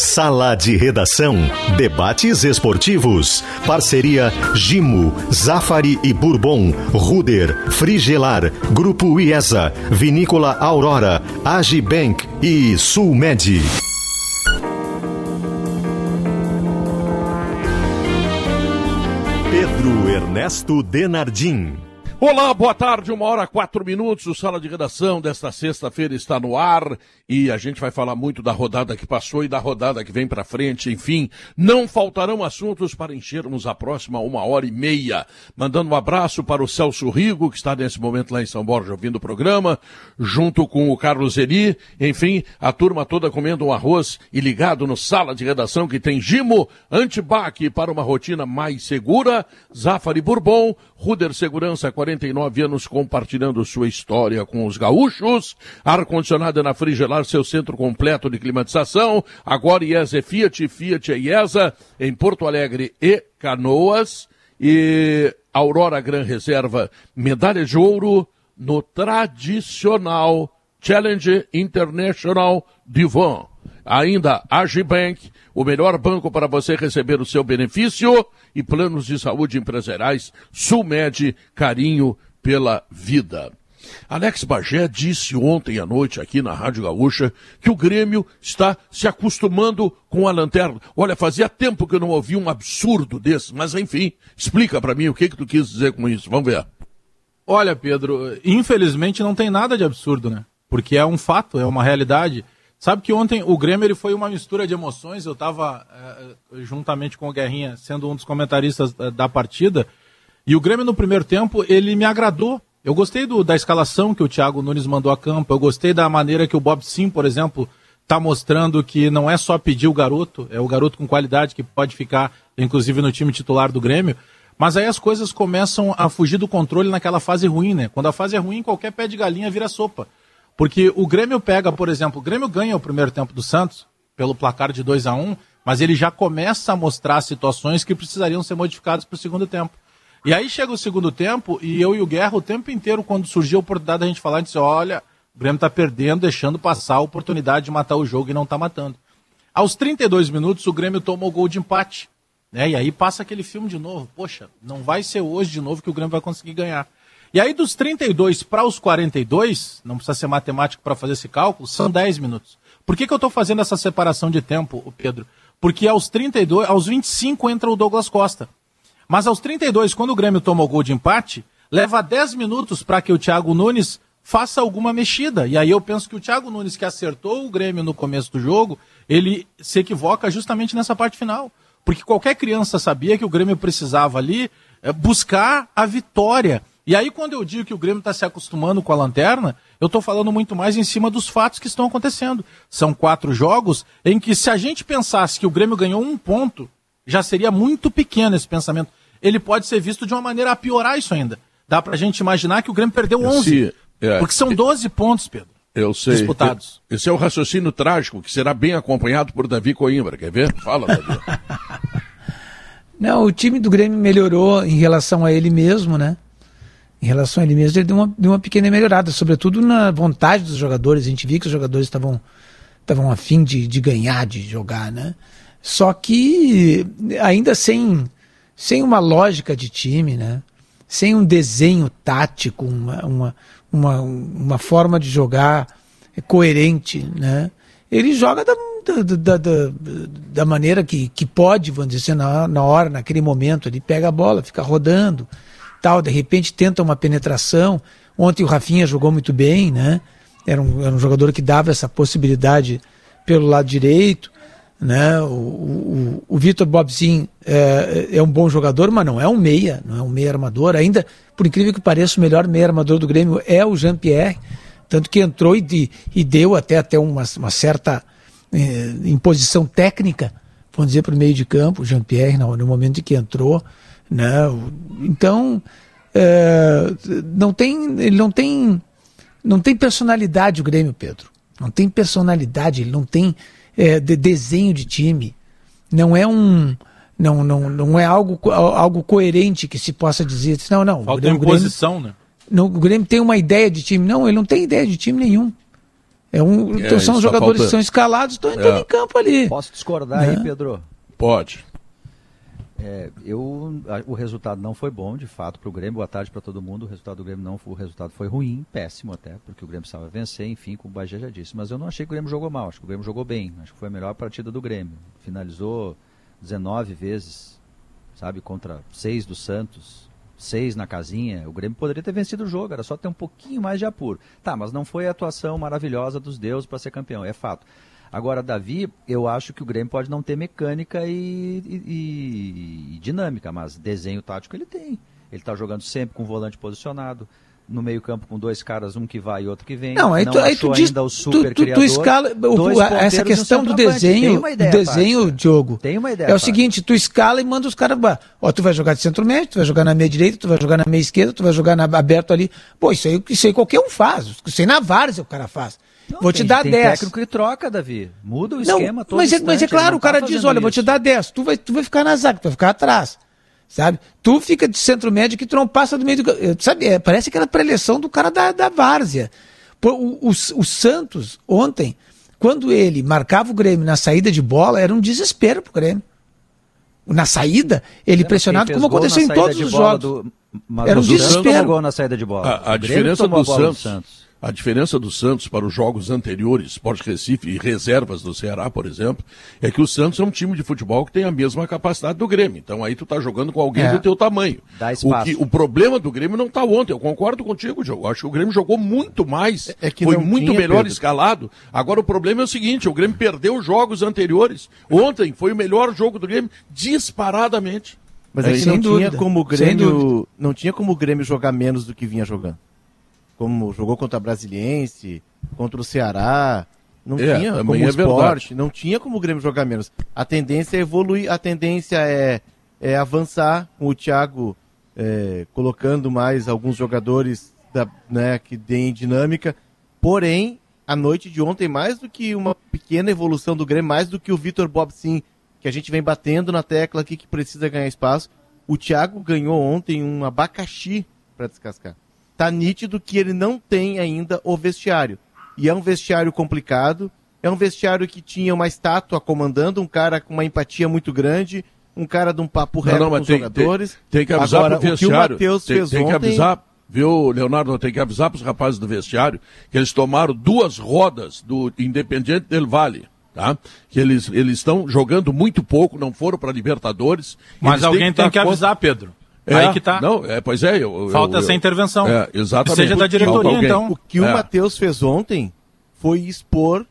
Sala de Redação. Debates esportivos. Parceria Gimo, Zafari e Bourbon, Ruder, Frigelar, Grupo IESA, Vinícola Aurora, Agibank e Sulmed. Pedro Ernesto Denardim. Olá, boa tarde, uma hora quatro minutos. O Sala de Redação desta sexta-feira está no ar e a gente vai falar muito da rodada que passou e da rodada que vem para frente. Enfim, não faltarão assuntos para enchermos a próxima uma hora e meia. Mandando um abraço para o Celso Rigo, que está nesse momento lá em São Borja ouvindo o programa, junto com o Carlos Eri. Enfim, a turma toda comendo um arroz e ligado no Sala de Redação que tem Gimo, Antibac para uma rotina mais segura, Zafari Bourbon, Ruder Segurança 40 49 anos compartilhando sua história com os gaúchos. Ar-condicionado na Frigelar, seu centro completo de climatização. Agora IESA Fiat, Fiat e IESA em Porto Alegre e Canoas. E Aurora Gran Reserva, medalha de ouro no tradicional Challenge International Divan. Ainda Agibank, o melhor banco para você receber o seu benefício e planos de saúde empresariais, Sulmed, carinho pela vida. Alex Bagé disse ontem à noite aqui na Rádio Gaúcha que o Grêmio está se acostumando com a lanterna. Olha, fazia tempo que eu não ouvi um absurdo desse, mas enfim, explica para mim o que que tu quis dizer com isso. Vamos ver. Olha, Pedro, infelizmente não tem nada de absurdo, né? Porque é um fato, é uma realidade. Sabe que ontem o Grêmio ele foi uma mistura de emoções. Eu estava, é, juntamente com o Guerrinha, sendo um dos comentaristas da, da, partida. E o Grêmio, no primeiro tempo, ele me agradou. Eu gostei do, da escalação que o Thiago Nunes mandou a campo. Eu gostei da maneira que o Bob Sim, por exemplo, está mostrando que não é só pedir o garoto, é o garoto com qualidade que pode ficar, inclusive, no time titular do Grêmio. Mas aí as coisas começam a fugir do controle naquela fase ruim, né? Quando a fase é ruim, qualquer pé de galinha vira sopa. Porque o Grêmio pega, por exemplo, o Grêmio ganha o primeiro tempo do Santos, pelo placar de 2 a 1 um, mas ele já começa a mostrar situações que precisariam ser modificadas para o segundo tempo. E aí chega o segundo tempo, e eu e o Guerra, o tempo inteiro, quando surgiu a oportunidade da gente falar, a gente disse, olha, o Grêmio está perdendo, deixando passar a oportunidade de matar o jogo e não está matando. Aos 32 minutos, o Grêmio toma o gol de empate. Né? E aí passa aquele filme de novo. Poxa, não vai ser hoje de novo que o Grêmio vai conseguir ganhar. E aí, dos 32 para os 42, não precisa ser matemático para fazer esse cálculo, são 10 minutos. Por que, que eu estou fazendo essa separação de tempo, Pedro? Porque aos 32, aos 25 entra o Douglas Costa. Mas aos 32, quando o Grêmio toma o gol de empate, leva 10 minutos para que o Thiago Nunes faça alguma mexida. E aí eu penso que o Thiago Nunes, que acertou o Grêmio no começo do jogo, ele se equivoca justamente nessa parte final. Porque qualquer criança sabia que o Grêmio precisava ali é, buscar a vitória. E aí, quando eu digo que o Grêmio está se acostumando com a lanterna, eu estou falando muito mais em cima dos fatos que estão acontecendo. São quatro jogos em que, se a gente pensasse que o Grêmio ganhou um ponto, já seria muito pequeno esse pensamento. Ele pode ser visto de uma maneira a piorar isso ainda. Dá para a gente imaginar que o Grêmio perdeu 11. é, porque são 12 pontos, Pedro. Eu sei. Disputados. Esse é o raciocínio trágico que será bem acompanhado por Davi Coimbra. Quer ver? Fala, Davi. Não, o time do Grêmio melhorou em relação a ele mesmo, né? Em relação a ele mesmo, ele deu uma, deu uma pequena melhorada, sobretudo na vontade dos jogadores. A gente viu que os jogadores estavam estavam afim de, de ganhar, de jogar, né? Só que ainda sem, sem uma lógica de time, né? Sem um desenho tático, uma, uma, uma, uma forma de jogar coerente, né? Ele joga da, da, da, da, maneira que, que pode, vamos dizer, na, na hora, naquele momento. Ele pega a bola, fica rodando, tal, de repente tenta uma penetração. Ontem o Rafinha jogou muito bem, né? Era um, era um jogador que dava essa possibilidade pelo lado direito. Né? O, o, o Vitor Bobzin é, é, um bom jogador, mas não é um meia, não é um meia armador. Ainda, por incrível que pareça, o melhor meia armador do Grêmio é o Jean-Pierre, tanto que entrou e, e deu até, até uma, uma certa é, imposição técnica, vamos dizer, para o meio de campo, o Jean-Pierre, no momento em que entrou. Né? Então, é, não tem, ele não tem, não tem personalidade o Grêmio, Pedro. Não tem personalidade, ele não tem é, de desenho de time. Não é um, não, não, não é algo, algo coerente que se possa dizer. Não, não. Falta Grêmio, imposição, né? Não, o Grêmio tem uma ideia de time. Não, ele não tem ideia de time nenhum. É um, é, então são jogadores falta... que são escalados, estão entrando é. em campo ali. Posso discordar aí, né? Pedro? Pode. É, eu, a, o resultado não foi bom, de fato, para o Grêmio. Boa tarde para todo mundo. O resultado do Grêmio não o resultado foi ruim, péssimo até, porque o Grêmio precisava vencer, enfim, como o Bagé já disse. Mas eu não achei que o Grêmio jogou mal, acho que o Grêmio jogou bem. Acho que foi a melhor partida do Grêmio. Finalizou 19 vezes, sabe, contra 6 do Santos, 6 na casinha. O Grêmio poderia ter vencido o jogo, era só ter um pouquinho mais de apuro. Tá, mas não foi a atuação maravilhosa dos deuses para ser campeão, é fato. Agora, Davi, eu acho que o Grêmio pode não ter mecânica e, e, e dinâmica, mas desenho tático ele tem. Ele está jogando sempre com o volante posicionado, no meio-campo com dois caras, um que vai e outro que vem. Não, aí não tu, aí tu diz, o super tu, tu, tu escala o, essa questão do desenho, ideia, desenho, Diogo. Tem uma ideia. É o seguinte, tu escala e manda os caras, ó, tu vai jogar de centro médio, tu vai jogar na meia direita, tu vai jogar na meia esquerda, tu vai jogar na, aberto ali. Pô, isso aí, isso aí qualquer um faz. Isso aí na várzea o cara faz. Não, vou te dar tem 10. técnico que troca, Davi. Muda o esquema não, todo mas, é, mas é claro, o cara tá diz, olha, isso. vou te dar 10. Tu vai, tu vai ficar na zaga, tu vai ficar atrás. Sabe? Tu fica de centro médio que tu não passa do meio do. Sabe? É, parece aquela preleção do cara da, da várzea. O, o, o, Santos, ontem, quando ele marcava o Grêmio na saída de bola, era um desespero pro Grêmio. Na saída, ele pressionado, como aconteceu em todos os jogos. Do... era um desespero. Gol na saída de bola. A, a diferença do Santos, do Santos a diferença do Santos para os jogos anteriores, Sport Recife e reservas do Ceará, por exemplo, é que o Santos é um time de futebol que tem a mesma capacidade do Grêmio. Então aí tu tá jogando com alguém é. do teu tamanho. Dá espaço. O, que, o problema do Grêmio não tá ontem. Eu concordo contigo, Diogo. Acho que o Grêmio jogou muito mais. É, é que foi muito tinha, melhor Pedro. escalado. Agora o problema é o seguinte: o Grêmio perdeu os jogos anteriores. Ontem foi o melhor jogo do Grêmio disparadamente. Mas é, não dúvida. tinha como o Grêmio não tinha como o Grêmio jogar menos do que vinha jogando como jogou contra a Brasiliense, contra o Ceará, não é, tinha como é esporte, não tinha como o Grêmio jogar menos. A tendência é evoluir, a tendência é, é avançar com o Thiago é, colocando mais alguns jogadores da, né, que deem dinâmica. Porém, a noite de ontem, mais do que uma pequena evolução do Grêmio, mais do que o Vitor Bob Sim, que a gente vem batendo na tecla aqui que precisa ganhar espaço, o Thiago ganhou ontem um abacaxi para descascar tá nítido que ele não tem ainda o vestiário. E é um vestiário complicado, é um vestiário que tinha uma estátua comandando, um cara com uma empatia muito grande, um cara de um papo reto com os tem, jogadores. Tem, tem, que avisar Agora, pro vestiário. O que o Matheus fez tem ontem... que avisar, viu, Leonardo, tem que avisar para os rapazes do vestiário que eles tomaram duas rodas do Independiente del Valle. Tá? Que eles, eles estão jogando muito pouco, não foram para Libertadores. Mas alguém tem que, tem que avisar, Pedro. É, Aí que tá. Não, é, pois é. Eu, Falta eu, essa intervenção. É, exatamente. Seja da diretoria, então. O que o é. Matheus fez ontem foi expor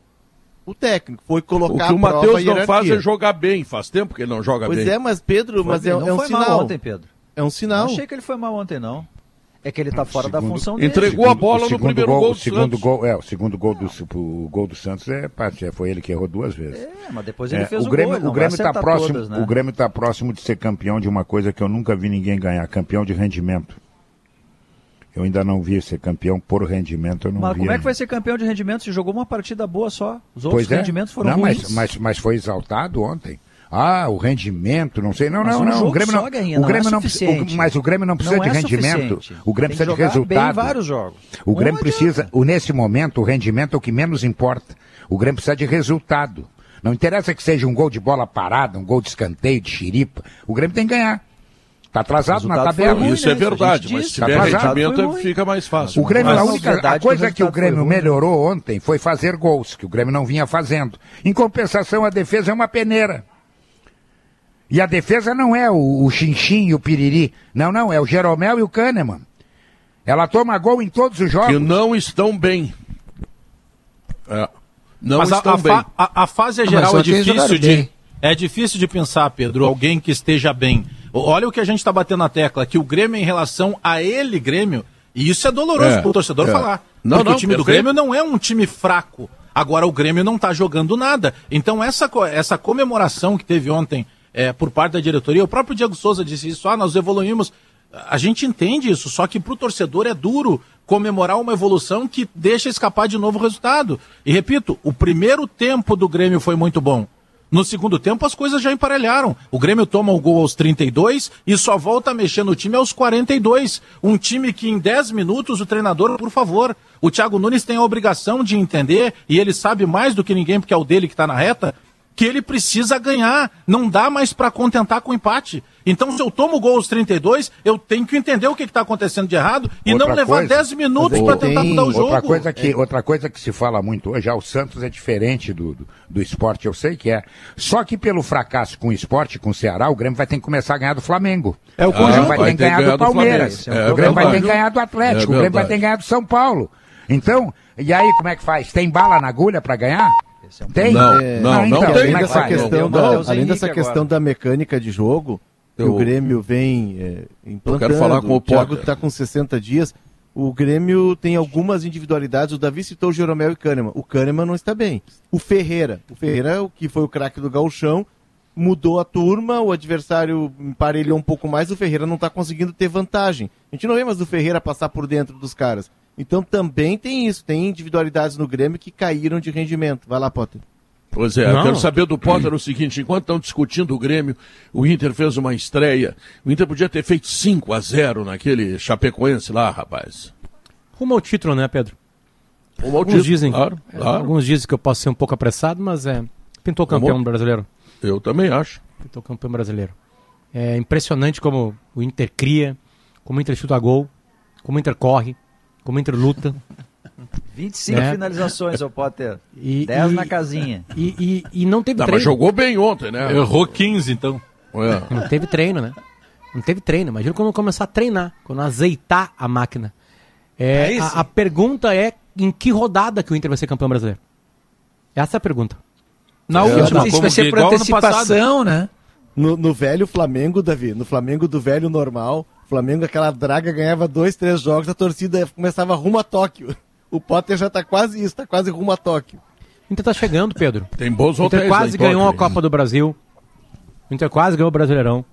o técnico, foi colocar O que o Matheus não faz é jogar bem. Faz tempo que ele não joga pois bem. Pois é, mas Pedro, mas é, é um sinal. ontem, Pedro. É um sinal. Não achei que ele foi mal ontem, não. É que ele está fora segundo, da função dele. Entregou a bola no primeiro gol, gol do segundo Santos. Gol, é, o segundo gol do, o gol do Santos é parte, foi ele que errou duas vezes. É, mas depois ele é, fez o Grêmio, gol. O Grêmio está próximo, todas, né? o Grêmio tá próximo de ser campeão de uma coisa que eu nunca vi ninguém ganhar, campeão de rendimento. Eu ainda não vi ser campeão por rendimento, eu não mas vi. como ainda. é que vai ser campeão de rendimento se jogou uma partida boa só? Os outros pois é. rendimentos foram não, ruins. Mas, mas, mas foi exaltado ontem. Ah, o rendimento, não sei. Não, mas não, não. O Grêmio não. O Grêmio não, é o, mas o Grêmio não precisa não de é rendimento. O Grêmio precisa de resultado. Bem vários jogos. O Grêmio precisa, o, nesse momento, o rendimento é o que menos importa. O Grêmio precisa de resultado. Não interessa que seja um gol de bola parada, um gol de escanteio, de xiripa. O Grêmio tem que ganhar. Está atrasado na tabela. Ruim, Isso é né? é verdade, mas se tiver tá rendimento fica mais fácil. O Grêmio, mas, a única a coisa que o Grêmio melhorou ontem foi fazer gols, que o Grêmio não vinha fazendo. Em compensação, a defesa é uma peneira. E a defesa não é o, o Xinxim e o Piriri. Não, não, é o Jeromel e o Kahneman. Ela toma gol em todos os jogos. Que não estão bem. É. Não Mas estão a, a bem. Fa a, a, fase geral é difícil de. É difícil de pensar, Pedro, alguém que esteja bem. Olha o que a gente está batendo na tecla, que o Grêmio em relação a ele, Grêmio, e isso é doloroso é, para o torcedor é. falar. Não, porque não, o time do Grêmio não é um time fraco. Agora o Grêmio não está jogando nada. Então essa, essa comemoração que teve ontem é, por parte da diretoria. O próprio Diego Souza disse isso, ah, nós evoluímos. A gente entende isso, só que para o torcedor é duro comemorar uma evolução que deixa escapar de novo o resultado. E repito, o primeiro tempo do Grêmio foi muito bom. No segundo tempo, as coisas já emparelharam. O Grêmio toma o gol aos 32 e só volta a mexer no time aos 42. Um time que em 10 minutos o treinador, por favor, o Thiago Nunes tem a obrigação de entender, e ele sabe mais do que ninguém, porque é o dele que está na reta, que ele precisa ganhar. Não dá mais para contentar com o empate. Então, se eu tomo o gol aos 32, eu tenho que entender o que está acontecendo de errado e Outra não levar coisa, 10 minutos para tentar mudar o jogo. Outra coisa, que, outra coisa que se fala muito hoje, ah, o Santos é diferente do, do, do esporte, eu sei que é. Só que pelo fracasso com o esporte, com o Ceará, o Grêmio vai ter que começar a ganhar do Flamengo. É o O Grêmio conjunto. vai vai ter que ganhar ganhado do Palmeiras. É o Grêmio vai ter que ganhar do Atlético. É o Grêmio vai ter que ganhar do São Paulo. Então, e aí como é que faz? Tem bala na agulha para ganhar? Esse é um Tem? Não, É, não, então, não como tem. dessa questão, da, além dessa Henrique questão agora. da mecânica de jogo, que Eu- o Grêmio vem é, implantando, falar com o Thiago Potter. está com 60 dias, o Grêmio tem algumas individualidades, o Davi citou o Jeromel e o Kahneman, o Kahneman não está bem. O Ferreira, o Ferreira, o que foi o craque do gauchão, mudou a turma, o adversário emparelhou um pouco mais, o Ferreira não está conseguindo ter vantagem. A gente não vê mais o Ferreira passar por dentro dos caras. Então também tem isso, tem individualidades no Grêmio que caíram de rendimento. Vai lá, Potter. Pois é, eu Não. quero saber do Potter o seguinte: enquanto estão discutindo o Grêmio, o Inter fez uma estreia. O Inter podia ter feito 5 a 0 naquele Chapecoense lá, rapaz. Rumo ao título, né, Pedro? Rumo ao Alguns título, dizem, Claro, é, claro. alguns dizem que eu posso ser um pouco apressado, mas é pintou campeão Como? brasileiro. Eu também acho. Pintou campeão brasileiro. É impressionante como o Inter cria, como o Inter chuta gol, como o Inter corre, como o Inter luta. 25 É. finalizações, ô Potter. E, 10 e- na casinha. E, e, e não teve Não, treino. mas jogou bem ontem, né? Errou 15, então. É. Não teve treino, né? Não teve treino. Imagina quando começar a treinar, quando azeitar a máquina. É, a, a pergunta é em que rodada que o Inter vai ser campeão brasileiro? Essa é a pergunta. Na É, última, Isso vai ser por antecipação, né? No, no velho Flamengo, Davi, no Flamengo do velho normal, Flamengo, aquela draga ganhava dois, três jogos, a torcida começava rumo a Tóquio. O Potter já tá quase isso, tá quase rumo a Tóquio. O Inter tá chegando, Pedro. Tem bons O Inter quase ganhou a Tóquio, Copa do Brasil. O Inter quase ganhou o Brasileirão.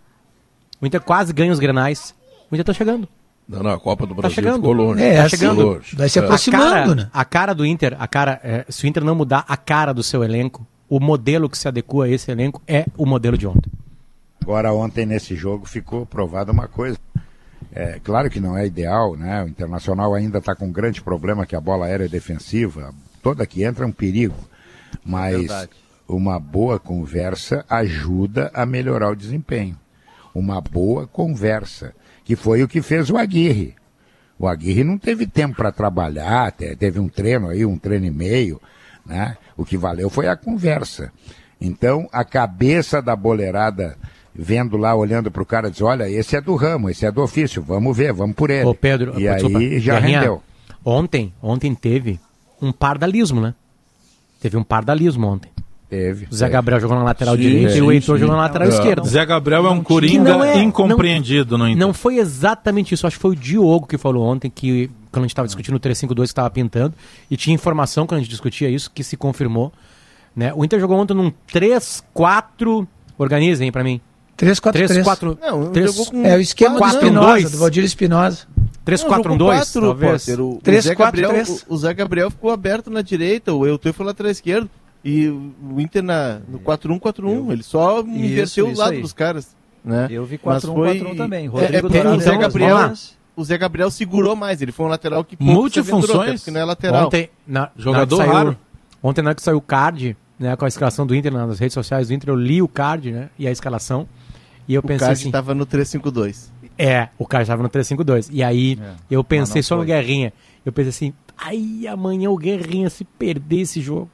O Inter quase ganha os Grenais. O Inter tá chegando. Não, não, a Copa do Brasil chegando. ficou longe. É, Tá assim, chegando. longe. vai se É. aproximando, a cara, né? A cara do Inter, a cara, é, se o Inter não mudar a cara do seu elenco, o modelo que se adequa a esse elenco é o modelo de ontem. Agora, ontem nesse jogo ficou provada uma coisa. É, claro que não é ideal, né? O Internacional ainda está com um grande problema que a bola aérea defensiva, toda que entra é um perigo. Mas Verdade. uma boa conversa ajuda a melhorar o desempenho. Uma boa conversa, que foi o que fez o Aguirre. O Aguirre não teve tempo para trabalhar, te- teve um treino aí, um treino e meio, né? O que valeu foi a conversa. Então, a cabeça da boleirada vendo lá, olhando para o cara, diz, olha, esse é do ramo, esse é do ofício, vamos ver, vamos por ele. Ô, Pedro, e desculpa, aí já Guerrinha, rendeu. Ontem, ontem teve um pardalismo, né? Teve um pardalismo ontem. Teve. O Zé teve. Gabriel jogou na lateral Sim, direita e o sim, Heitor sim. jogou na lateral É. esquerda. Zé Gabriel é um coringa não é- incompreendido no Inter. Não foi exatamente isso. Acho que foi o Diogo que falou ontem que, quando a gente estava discutindo o 352 que estava pintando, e tinha informação quando a gente discutia isso, que se confirmou. Né? O Inter jogou ontem num 3-4. Organizem para mim. 3-4-3. 3-4. Não, três- jogou com É o esquema do Quatro, Espinosa, dois. do Valdir Espinosa. 3-4-1-2, talvez. Potter. O, o, Três, Zé quatro, Gabriel, três. o, o Zé Gabriel ficou aberto na direita, o Eutor foi lateral esquerdo. E o o Inter na, no 4-1-4-1, ele só inverteu o isso lado aí. dos caras. Né? Eu vi Mas 4-1, foi- 4-1 também. É, Rodrigo é Dourado o Zé Gabriel, o Zé Gabriel segurou mais, ele foi um lateral que pouco Multifunções. se não é lateral. Ontem, na, Jogador na saiu, raro. Ontem, na hora que saiu o card, né, com a escalação do Inter nas redes sociais do Inter, eu li o card né, e a escalação. E eu o pensei assim. tava no 3-5-2. É, o cara estava no 352. E aí É, eu pensei só no. Guerrinha. Eu pensei assim, aí amanhã o Guerrinha se perder esse jogo.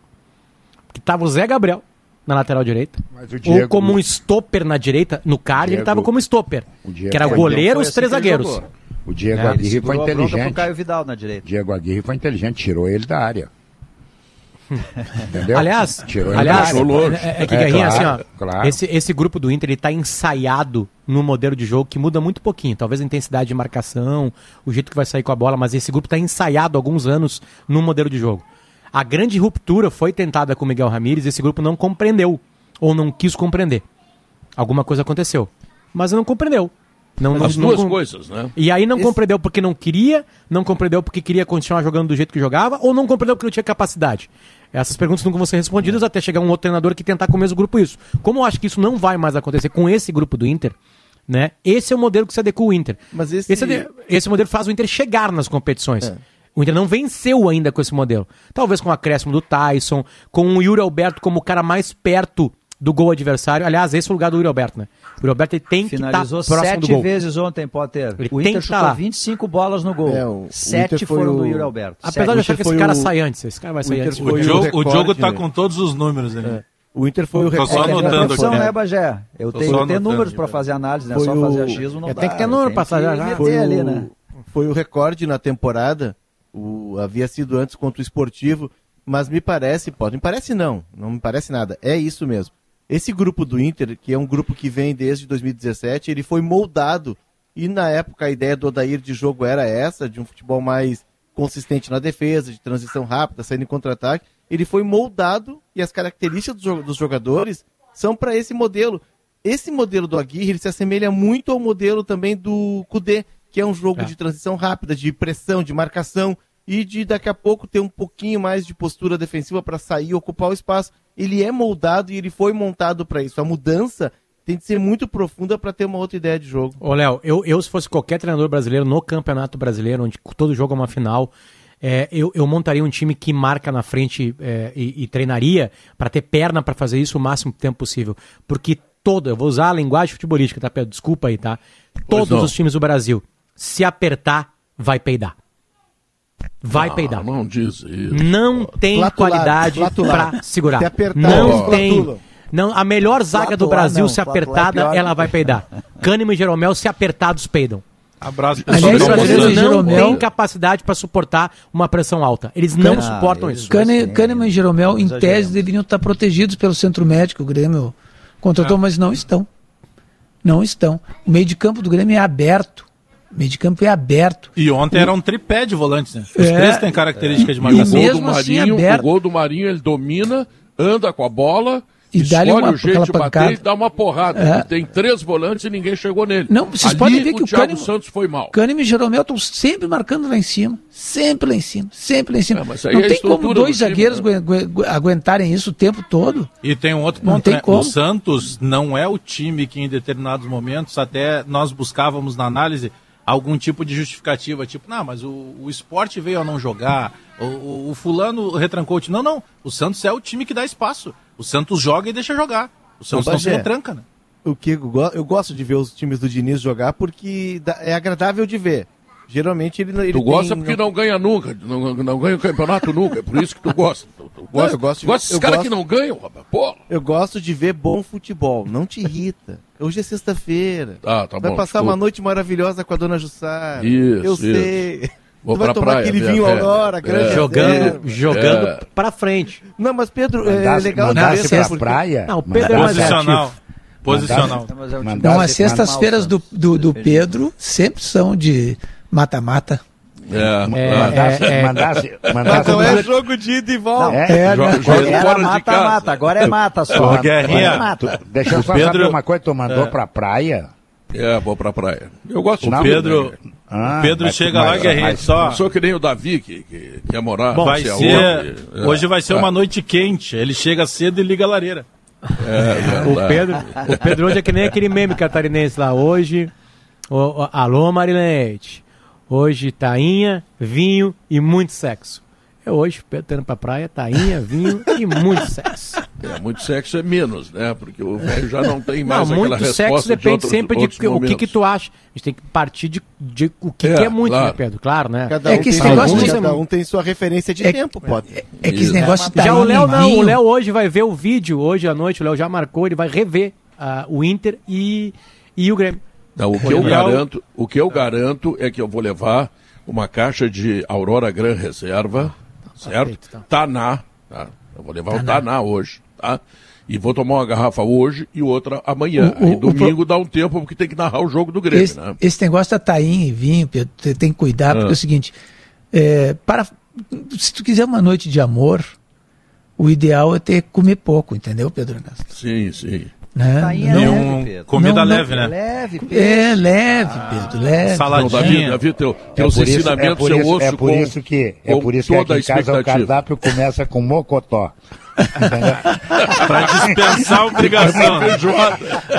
Porque tava o Zé Gabriel na lateral direita. Mas o Ou Diego- como um stopper na direita, no card ele Diego- tava como stopper. o Diego Que era foi- goleiro Foi os assim três ele zagueiros. jogou. O Diego É, Aguirre foi inteligente. Caio Vidal na direita. Diego Aguirre foi inteligente, tirou ele da área. Entendeu? Aliás, tirou aliás área. é, é que É, Guerrinha, claro, assim, ó, claro. esse, esse grupo do Inter ele tá ensaiado num modelo de jogo que muda muito pouquinho. Talvez a intensidade de marcação, o jeito que vai sair com a bola, mas esse grupo tá ensaiado há alguns anos num modelo de jogo. A grande ruptura foi tentada com o Miguel Ramírez, esse grupo não compreendeu, ou não quis compreender. Alguma coisa aconteceu. Mas não compreendeu. Não, não, As não duas com- coisas, né? E aí não Esse- compreendeu porque não queria, não compreendeu porque queria continuar jogando do jeito que jogava, ou não compreendeu porque não tinha capacidade. Essas perguntas nunca vão ser respondidas até chegar um outro treinador que tentar com o mesmo grupo isso. Como eu acho que isso não vai mais acontecer com esse grupo do Inter, né? Esse é o modelo que se adequa ao Inter. Mas esse- ade- esse modelo faz o Inter chegar nas competições. É. O Inter não venceu ainda com esse modelo. Talvez com o acréscimo do Tyson, com o Yuri Alberto como o cara mais perto do gol adversário. Aliás, esse é o lugar do Yuri Alberto, né? O Yuri Alberto ele tem que estar Finalizou próximo do sete vezes ontem, Potter. Ele o tem Inter que tá chutou lá. 25 bolas no gol. É, o- o Sete Inter foi foram do o- Yuri Alberto. Apesar O de achar que esse cara o- sai antes. Esse cara vai o sair antes. O Diogo, o recorde, Diogo tá né? com todos os números ali. É. O Inter foi o Tô só recorde. É, anotando profissão, aqui. né, Bagé? Eu Tô tenho só que ter anotando números para né? fazer análise, né? Foi Só o- fazer achismo não É, dá. tem que ter número pra fazer o, né? foi o recorde na temporada. O, havia sido antes contra o esportivo, mas me parece, pode, me parece não, não me parece nada. É isso mesmo. Esse grupo do Inter, que é um grupo que vem desde 2017, ele foi moldado. E na época a ideia do Odair de jogo era essa, de um futebol mais consistente na defesa, de transição rápida, saindo em contra-ataque. Ele foi moldado e as características dos jo- dos jogadores são para esse modelo. Esse modelo do Aguirre ele se assemelha muito ao modelo também do Kudê, que é um jogo É. de transição rápida, de pressão, de marcação e de daqui a pouco ter um pouquinho mais de postura defensiva para sair e ocupar o espaço. Ele é moldado e ele foi montado para isso. A mudança tem de ser muito profunda para ter uma outra ideia de jogo. Ô, Léo, eu, eu se fosse qualquer treinador brasileiro no Campeonato Brasileiro, onde todo jogo é uma final, é, eu, eu montaria um time que marca na frente é, e, e treinaria para ter perna para fazer isso o máximo tempo possível. Porque todo, eu vou usar a linguagem futebolística, tá, Pedro? Desculpa aí, tá? Todos os times do Brasil, se apertar, vai peidar. Vai Ah, peidar. Não diz isso. Não tem qualidade pra segurar. Se apertar, não tem. flatulam. Não, a melhor zaga do Brasil, não, se é apertada, pior. ela vai peidar. Kahneman e Jeromel, se apertados, peidam. Abraço, Os brasileiros e não têm capacidade para suportar uma pressão alta. Eles não Ah, suportam eles- isso. Kahneman e Jeromel, em tese, deveriam estar protegidos pelo centro médico. O Grêmio contratou, mas não estão. Não estão. O meio de campo do Grêmio é aberto. O meio de campo é aberto. E ontem era um tripé de volantes, né? Os É. três têm característica de O marcação. gol mesmo do assim, Marinho, aberto. o gol do Marinho, ele domina, anda com a bola, E escolhe uma- o jeito de bater e dá uma porrada. É. E tem três volantes e ninguém chegou nele. Não, vocês Ali, podem ver que o o Thiago Kahneman- Santos foi mal. Kahneman e Jeromel estão sempre marcando lá em cima. Sempre lá em cima. Sempre lá em cima. É, não é tem como dois do time, zagueiros né? agu- agu- aguentarem isso o tempo todo. E tem um outro ponto, né? O Santos não é o time que em determinados momentos até nós buscávamos na análise algum tipo de justificativa, tipo, não, mas o, o esporte veio a não jogar, o, o- o fulano retrancou o time. Não, não, o Santos é o time que dá espaço. O Santos joga e deixa jogar. O Santos não se retranca, né? O que eu, eu gosto de ver os times do Diniz jogar porque é agradável de ver. Geralmente ele, ele Tu tem- gosta porque não ganha nunca, não, não ganha o campeonato nunca, é por isso que tu gosta. Tu, tu gosta, eu gosto de- gosta desses caras gosto- que não ganham, rapaz. Pô, Eu gosto de ver bom futebol, não te irrita. Hoje é sexta-feira. Ah, tá vai bom, passar desculpa. uma noite maravilhosa com a dona Jussara. Isso, Eu isso. sei. Vou tu vai tomar praia, aquele vinho velha. Aurora, É. grande Jogando, reserva. jogando É. pra frente. Não, mas Pedro, é Mandasse, legal de mandasse pra porque- praia. Não, o Pedro é mais Posicional. ativo. Posicional. É Mandasse- Não, as tem sextas-feiras do, do. Pedro sempre são de mata-mata. é, É, Mandasse, é, é. mandasse, Mas mandasse não é jogo de ida e volta. É, É, né? Era fora de mata-mata, casa. agora é mata só. Guerrinha. Agora é mata. Deixa eu só Pedro- saber uma coisa, tu mandou pra praia? É, vou pra praia. Eu gosto de Pedro? Ah, o Pedro mas- chega lá, mas- Guerrinha, mas- só. Não sou que nem o Davi, que, que quer morar. não vai ser. É. hoje vai ser É, uma noite quente. Ele chega cedo e liga a lareira. É, O. Pedro, o Pedro hoje é que nem aquele meme catarinense lá. Hoje, ô, ô, alô Marilete. Hoje, tainha, vinho e muito sexo. É hoje, Pedro tá indo pra praia, tainha, vinho e muito sexo. É, muito sexo é menos, né? Porque o velho já não tem mais Não, aquela muito resposta sexo de depende outros- sempre de que- o que, que tu acha. A gente tem que partir de, de o que, É, que é muito, claro. né, Pedro? Claro, né? Cada É um que tem esse sua- negócio de- cada um tem sua referência de É- tempo, pode. É que esse negócio de Já o Léo não, o Léo hoje vai ver o vídeo, hoje à noite, o Léo já marcou, ele vai rever ah, o Inter e, e o Grêmio. Não, o que eu garanto, o que eu garanto é que eu vou levar uma caixa de Aurora Gran Reserva, certo? feito, então. Taná, tá? Eu vou levar o Taná hoje, tá? E vou tomar uma garrafa hoje e outra amanhã. O- o- Aí o domingo dá um tempo porque tem que narrar o jogo do Grêmio, Esse, né? esse negócio da tainha e vinho, Pedro, você tem que cuidar, porque Ah. é o seguinte, é, para, se tu quiser uma noite de amor, o ideal é ter comer pouco, entendeu, Pedro Ernesto? Sim, sim. Né? Tainha E leve, um Pedro. comida Não, não, leve, né? Leve, Pedro. É leve, Pedro, leve. Não, Saladinha. Davi, Davi, teu, teus por isso- ensinamentos por eu isso- ouço é por com, isso que é por isso que aqui em casa o cardápio começa com mocotó. Pra dispensar a obrigação.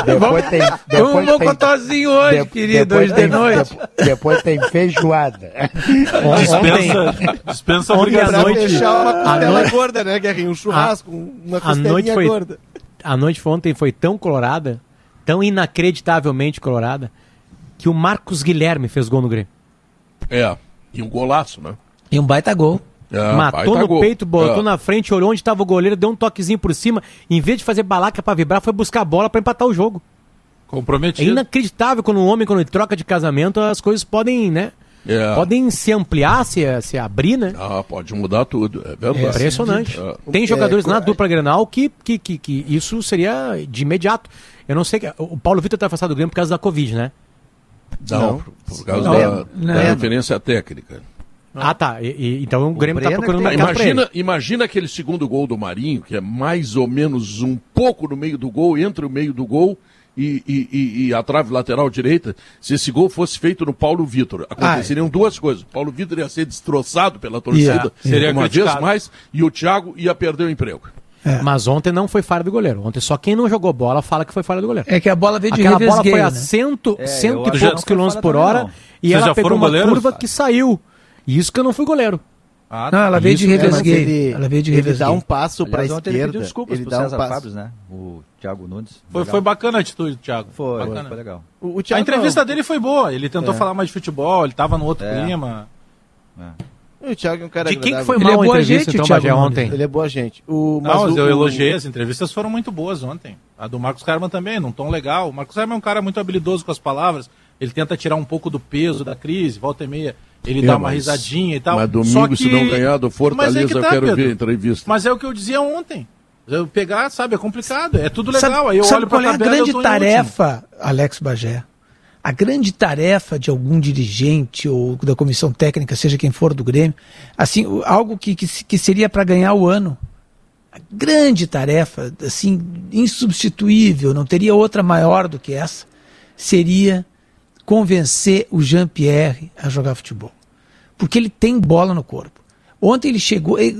Depois tem um depois tem mocotózinho hoje, de- querido, hoje de noite. de- depois tem feijoada. Dispensa, dispensa a obrigação. noite- Fechar uma à costela noite- gorda, né, Guerrinho? Um churrasco, uma a costelinha noite foi- gorda. A noite foi ontem foi tão colorada, tão inacreditavelmente colorada, que o Marcos Guilherme fez gol no Grêmio. É, e um golaço, né? E um baita gol. É, Matou baita no gol. peito, botou É. na frente, olhou onde estava o goleiro, deu um toquezinho por cima. Em vez de fazer balaca pra vibrar, foi buscar a bola pra empatar o jogo. É Comprometido. inacreditável quando um homem, quando ele troca de casamento, as coisas podem, né? É. Podem se ampliar, se, se abrir, né? Ah, pode mudar tudo, é verdade. Impressionante. É. Tem jogadores É, na co- dupla Grenal que, que, que, que isso seria de imediato. Eu não sei. que- O Paulo Vitor está afastado do Grêmio por causa da Covid, né? Não, Não. por, por causa Não. da, Não. da referência técnica. Ah, tá. E- e- então o Grêmio está procurando tem- mercado Imagina, imagina aquele segundo gol do Marinho, que é mais ou menos um pouco no meio do gol, entre o meio do gol e, e- e- e a trave lateral direita. Se esse gol fosse feito no Paulo Vitor, aconteceriam duas coisas. O Paulo Vitor ia ser destroçado pela torcida Ia, seria uma criticado. vez mais e o Thiago ia perder o emprego. Mas ontem não foi falha do goleiro. Ontem só quem não jogou bola fala que foi falha do goleiro. É que a bola veio de Aquela bola foi a né? cento, É, cento eu e poucos quilômetros por hora não. e Vocês ela já pegou foram uma goleiros? curva que saiu. E isso que eu não fui goleiro. Não, ela veio de é, ele- Ela veio de Ele revesgueio. dá um passo ontem ele esquerda. pediu desculpas ele pro dá um César passo. Fábio, né? O Thiago Nunes. Foi, Legal. foi bacana a atitude do Thiago. Foi, Bacana. foi legal. O, o A Thiago entrevista dele foi boa. Ele tentou É. falar mais de futebol, ele tava no outro É. clima. O Thiago é um cara De quem que foi Ele mal é a boa entrevista, gente, então, Thiago Bagé, ontem? Ele é boa gente. O, Não, o- eu o- elogiei, as entrevistas foram muito boas ontem. A do Marcos Herman também, num tom legal. O Marcos Herman é um cara muito habilidoso com as palavras. Ele tenta tirar um pouco do peso da crise, volta e meia. Ele É, dá uma mas- risadinha e tal. Mas domingo, Só que- se não ganhar do Mas Fortaleza, é que eu tá, quero Pedro. ver a entrevista. Mas é o que eu dizia ontem. Eu pegar, sabe, é complicado. É tudo Sabe- legal. Aí eu sabe olho qual é a tabela grande tarefa, Alex Bagé? A grande tarefa de algum dirigente ou da comissão técnica, seja quem for do Grêmio, assim, algo que, que, que seria para ganhar o ano. A grande tarefa, assim, insubstituível, não teria outra maior do que essa, seria convencer o Jean-Pierre a jogar futebol. Porque ele tem bola no corpo. Ontem ele chegou, ele,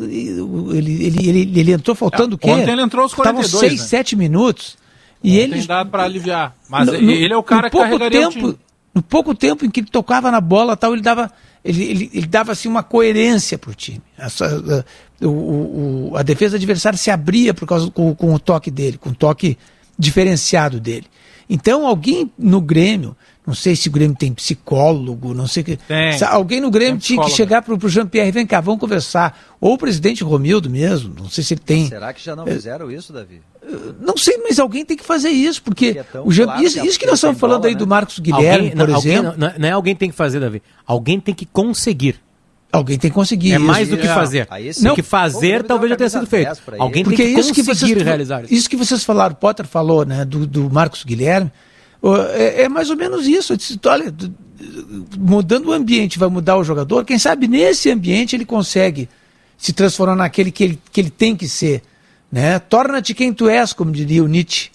ele, ele, ele, entrou faltando É, o quê? ontem ele entrou aos Estavam 42, 6, né? 7 minutos. E ele dado pra aliviar. Mas no- ele é o cara que carregaria o tempo, time. No pouco tempo em que ele tocava na bola, tal, ele dava, ele, ele, ele dava assim uma coerência para o time. A, a- o- o- o- a defesa adversária se abria por causa com, com o toque dele, com o toque diferenciado dele. Então alguém no Grêmio, não sei se o Grêmio tem psicólogo, não sei que, Tem. alguém no Grêmio Tem tinha que chegar para o Jean-Pierre, vem cá, vamos conversar. Ou o presidente Romildo mesmo, não sei se ele tem. Será que já não fizeram isso, Davi? Não sei, mas alguém tem que fazer isso, porque Porque é o Jean- claro isso, que isso que nós estamos falando bola, aí né? do Marcos Guilherme, por não, alguém- exemplo, não, não é alguém tem que fazer, Davi. Alguém tem que conseguir. alguém tem que conseguir é isso. mais do que é. fazer. Não, Não. que Pô, fazer o talvez já tenha sido feito. 10 pra Alguém Porque tem que isso que conseguir vocês, realizar isso. isso que vocês falaram, Potter falou, né, do, do Marcos Guilherme, é, é mais ou menos isso. Eu disse, olha, mudando o ambiente vai mudar o jogador, quem sabe nesse ambiente ele consegue se transformar naquele que ele, que ele tem que ser. Né? Torna-te quem tu és, como diria o Nietzsche.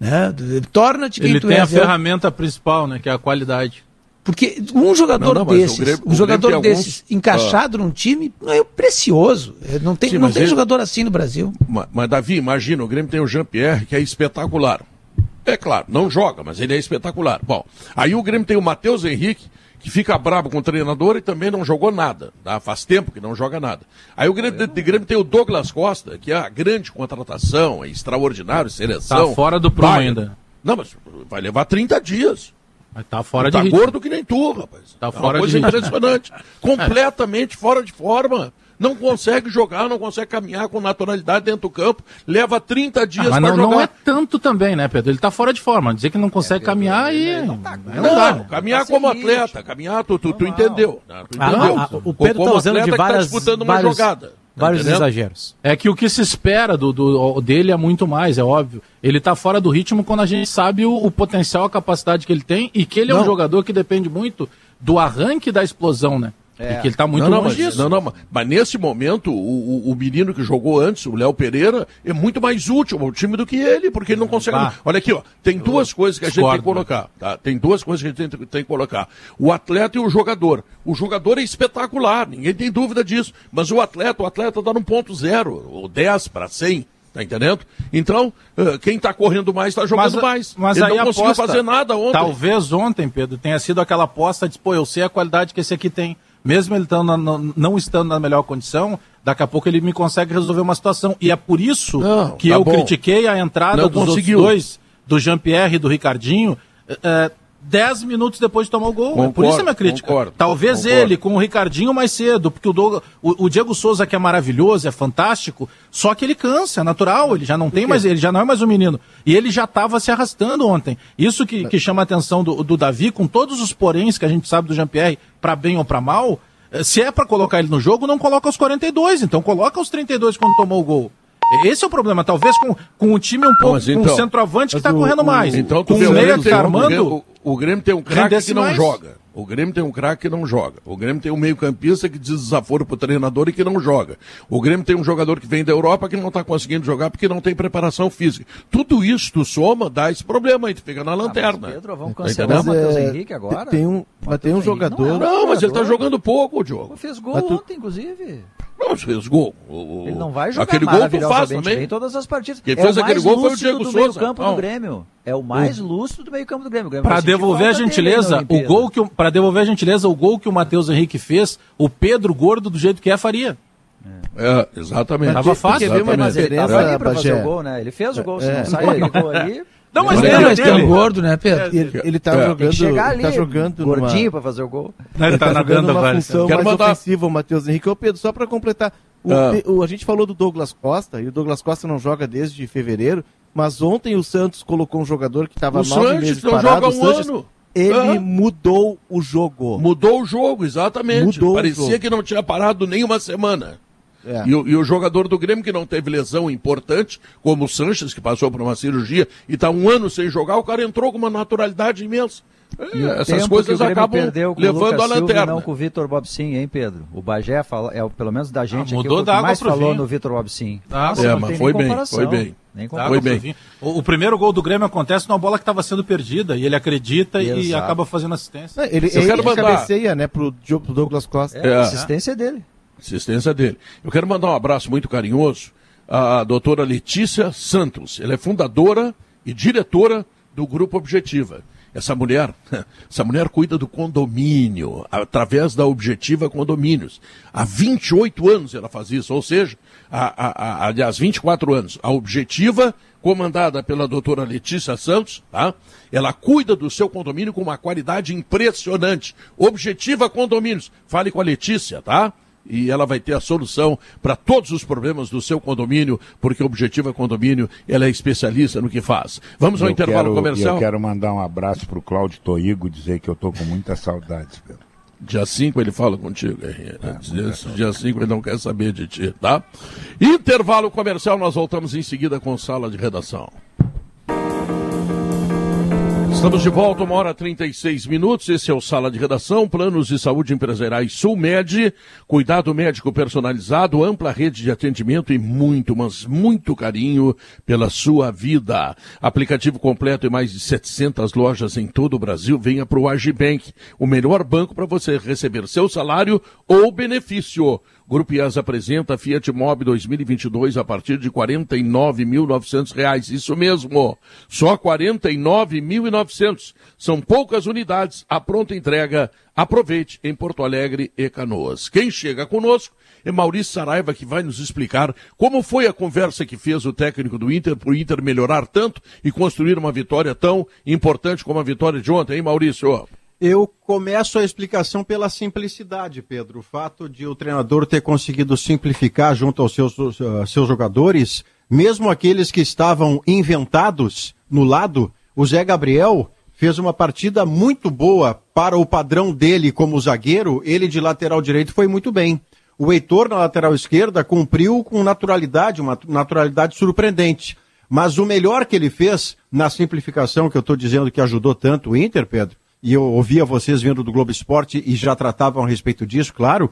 Né? Torna-te quem Ele tu tem a és. Eu- ferramenta principal, né? Que é a qualidade. Porque um jogador Não, não, desses, Grêmio- um jogador tem desses alguns- Ah. encaixado num time é precioso. É, Não tem, Sim, não tem ele- jogador assim no Brasil. Mas, mas, Davi, imagina, o Grêmio tem o Jean-Pierre, que é espetacular. É claro, não joga, mas ele é espetacular. Bom, aí o Grêmio tem o Matheus Henrique, que fica brabo com o treinador e também não jogou nada. Tá? Faz tempo que não joga nada. Aí o Grêmio, de Grêmio tem o Douglas Costa, que é a grande contratação, é extraordinário, seleção. Tá fora do prumo ainda. Não, mas vai levar 30 dias. Mas tá fora de tá ritmo. gordo que nem tu, rapaz. Tá É uma fora de coisa ritmo. impressionante. Completamente fora de forma. Não consegue jogar, não consegue caminhar com naturalidade dentro do campo. Leva 30 dias Ah, mas para não, jogar. não é tanto também, né, Pedro? Ele tá fora de forma. Dizer que não consegue caminhar aí. Não, Não, dá. né? caminhar Tá como ritmo. atleta, caminhar, tu, tu, tu entendeu. né? Tu Ah, entendeu. ah, o Pedro como tá usando atleta de que tá várias, disputando uma vários, jogada. tá vários entendendo? exageros. É que o que se espera do, do- dele é muito mais, é óbvio. Ele tá fora do ritmo quando a gente sabe o, o potencial, a capacidade que ele tem e que ele é um Não. jogador que depende muito do arranque e da explosão, né? É. que ele está muito não, não, longe mas, disso. Não, não, mas nesse momento, o, o, o menino que jogou antes, o Léo Pereira, é muito mais útil ao time do que ele, porque ele não consegue. Olha aqui, ó, tem duas coisas que a gente tem que colocar. Tá? Tem duas coisas que a gente tem, tem que colocar. O atleta e o jogador. O jogador é espetacular, ninguém tem dúvida disso. Mas o atleta, o atleta dá num ponto zero, ou 10 para 100. Tá entendendo? Então, eh, quem tá correndo mais tá jogando Mas, mais. mas ele aí não conseguiu aposta, fazer nada ontem. Talvez ontem, Pedro, tenha sido aquela aposta de, pô, eu sei a qualidade que esse aqui tem mesmo ele na, não estando na melhor condição, daqui a pouco ele me consegue resolver uma situação. E é por isso não, que tá eu bom. critiquei a entrada não dos conseguiu. dois, do Jean-Pierre e do Ricardinho, é, 10 minutos depois de tomar o gol. Concordo, Por isso é minha crítica. Concordo, Talvez concordo. ele, com o Ricardinho mais cedo, porque o, o, o, Diego Souza, que é maravilhoso, é fantástico, só que ele cansa, é natural, ele já não tem mais, ele já não é mais um menino. E ele já estava se arrastando ontem. Isso que, que chama a atenção do, do Davi, com todos os poréns que a gente sabe do Jean-Pierre, para bem ou para mal, eh, se é para colocar ele no jogo, não coloca os 42, então coloca os 32 quando tomou o gol. Esse é o problema, talvez com, com o time um pouco, mas com então- um centroavante que está o- correndo o- mais. Então, com o o meia Grêmio tem- armando, O, o Grêmio tem um craque que não mais. joga. O Grêmio tem um craque que não joga. O Grêmio tem um meio-campista que diz desaforo pro treinador e que não joga. O Grêmio tem um jogador que vem da Europa que não está conseguindo jogar porque não tem preparação física. Tudo isso tu soma, dá esse problema aí, tu fica na lanterna. Pedro, vamos Tá cancelar o Matheus é, Henrique agora? tem um- mas tem um jogador- Não, é um Não, mas ele tá jogando pouco, o Diogo. Fez gol tu- ontem, inclusive. Não, fez gol. O- o- Ele não vai jogar Aquele gol faz também. bem em todas as partidas. Quem é fez o aquele mais gol foi o lúcido Diego do Souza. meio-campo Não. do Grêmio. É o mais lúcido do meio-campo do Grêmio. O Grêmio Para devolver a gentileza, o gol que para devolver a gentileza, o gol que o Matheus Henrique fez, o Pedro Gordo do jeito que é faria. É, exatamente. Tava fácil. Uma Mas ele tava ali pra fazer o gol, né? Ele fez o gol, se É. não sai aquele gol ali... Não, mas dele. um gordo, né, Pedro? Ele, ele tá É. jogando, chegar ali, tá jogando gordinho numa, pra fazer o gol. Ele ele tá tá, jogando nadando, uma velho. função Quero mais mandar- ofensiva, o Matheus Henrique. Ô Pedro, só pra completar, o, Ah. O- a gente falou do Douglas Costa, e o Douglas Costa não joga desde fevereiro, mas ontem o Santos colocou um jogador que estava O nove Sanches meses não parado, joga o um Sanches, ano. Ele Ah. mudou o jogo. Mudou o jogo, exatamente. Mudou o Parecia jogo. que não tinha parado nem uma semana. É. E, o, e o jogador do Grêmio que não teve lesão importante, como o Sanches, que passou por uma cirurgia e está um ano sem jogar, o cara entrou com uma naturalidade imensa. É, E essas coisas acabam perdeu com o levando Lucas a Silva e lanterna. não com o Vitor Bobsin, hein, Pedro? O Bagé fala, é pelo menos da gente Ah, aqui, mudou o que da água mais falou vinho. no Vitor Bobsin. Ah, é, não mas foi bem, foi bem. Foi bem. O, o primeiro gol do Grêmio acontece numa bola que estava sendo perdida e ele acredita e Exato. acaba fazendo assistência. É, Ele, ele mandar- cabeceia, né, pro, pro Douglas Costa. É, É. a assistência dele. Assistência dele. Eu quero mandar um abraço muito carinhoso à doutora Letícia Santos. Ela é fundadora e diretora do Grupo Objetiva. Essa mulher, essa mulher cuida do condomínio, através da Objetiva Condomínios. Há 28 anos ela faz isso, ou seja, há, há, há, aliás, 24 anos. A Objetiva, comandada pela doutora Letícia Santos, tá? ela cuida do seu condomínio com uma qualidade impressionante. Objetiva Condomínios. Fale com a Letícia, tá? E ela vai ter a solução para todos os problemas do seu condomínio, porque a Objetiva Condomínio ela é especialista no que faz. Vamos ao Eu intervalo quero- comercial. Eu quero mandar um abraço pro Cláudio Toigo, dizer que eu tô com muita saudade, Pedro. Dia 5 ele fala contigo. Dia- Dia 5 ele não quer saber de ti, tá? Intervalo comercial, nós voltamos em seguida com sala de redação. Estamos de volta, uma hora e 36 minutos. Esse é o Sala de Redação, Planos de Saúde Empresariais Sulmed, cuidado médico personalizado, ampla rede de atendimento e muito, mas muito carinho pela sua vida. Aplicativo completo em mais de 700 lojas em todo o Brasil. Venha para o Agibank, o melhor banco para você receber seu salário ou benefício. Grupo IAS apresenta Fiat Mobi 2022 a partir de 49.900 reais. Isso mesmo, só R$ 49.900. São poucas unidades, a pronta entrega. Aproveite em Porto Alegre e Canoas. Quem chega conosco é Maurício Saraiva, que vai nos explicar como foi a conversa que fez o técnico do Inter para o Inter melhorar tanto e construir uma vitória tão importante como a vitória de ontem, hein, Maurício? Eu começo a explicação pela simplicidade, Pedro. O fato de o treinador ter conseguido simplificar junto aos seus, uh, seus jogadores, mesmo aqueles que estavam inventados no lado, o Zé Gabriel fez uma partida muito boa para o padrão dele como zagueiro. Ele de lateral direito foi muito bem. O Heitor na lateral esquerda cumpriu com naturalidade, uma naturalidade surpreendente. Mas o melhor que ele fez na simplificação que eu estou dizendo que ajudou tanto o Inter, Pedro, e eu ouvia vocês vindo do Globo Esporte e já tratavam a respeito disso, claro,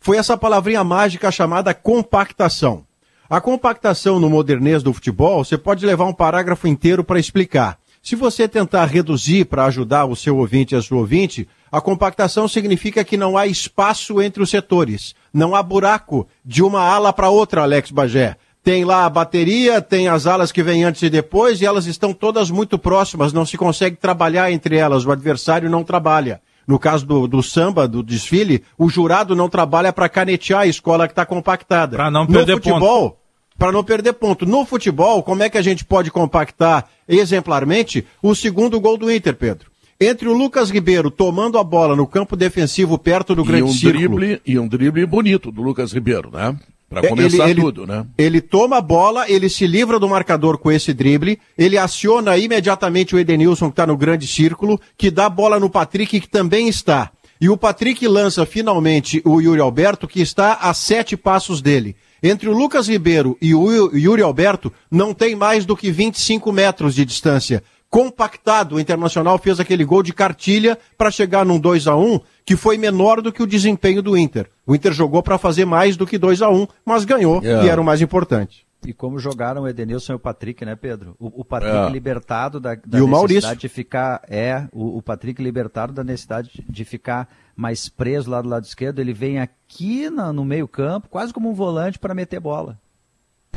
foi essa palavrinha mágica chamada compactação. A compactação no modernês do futebol, você pode levar um parágrafo inteiro para explicar. Se você tentar reduzir para ajudar o seu ouvinte e a sua ouvinte, a compactação significa que não há espaço entre os setores. Não há buraco de uma ala para outra, Alex Bagé. Tem lá a bateria, tem as alas que vêm antes e depois, e elas estão todas muito próximas, não se consegue trabalhar entre elas, o adversário não trabalha. No caso do, do samba, do desfile, o jurado não trabalha para canetear a escola que está compactada. Para não perder no futebol, ponto. Para não perder ponto. No futebol, como é que a gente pode compactar exemplarmente o segundo gol do Inter, Pedro? Entre o Lucas Ribeiro tomando a bola no campo defensivo perto do E grande um, círculo. drible, e um drible bonito do Lucas Ribeiro, né? Para começar ele, tudo, né? Ele toma a bola, ele se livra do marcador com esse drible, ele aciona imediatamente o Edenilson, que está no grande círculo, que dá a bola no Patrick, que também está. E o Patrick lança finalmente o Yuri Alberto, que está a sete passos dele. Entre o Lucas Ribeiro e o Yuri Alberto, não tem mais do que 25 metros de distância. Compactado, o Internacional fez aquele gol de cartilha para chegar num 2 a 1 que foi menor do que o desempenho do Inter. O Inter jogou para fazer mais do que 2 a 1 mas ganhou Yeah. e era o mais importante. E como jogaram o Edenilson e o Patrick, né, Pedro? O, o Patrick É. libertado da, da E o necessidade Maurício. de ficar. É, o, o Patrick libertado da necessidade de- de ficar mais preso lá do lado esquerdo. Ele vem aqui na- no meio-campo, quase como um volante para meter bola.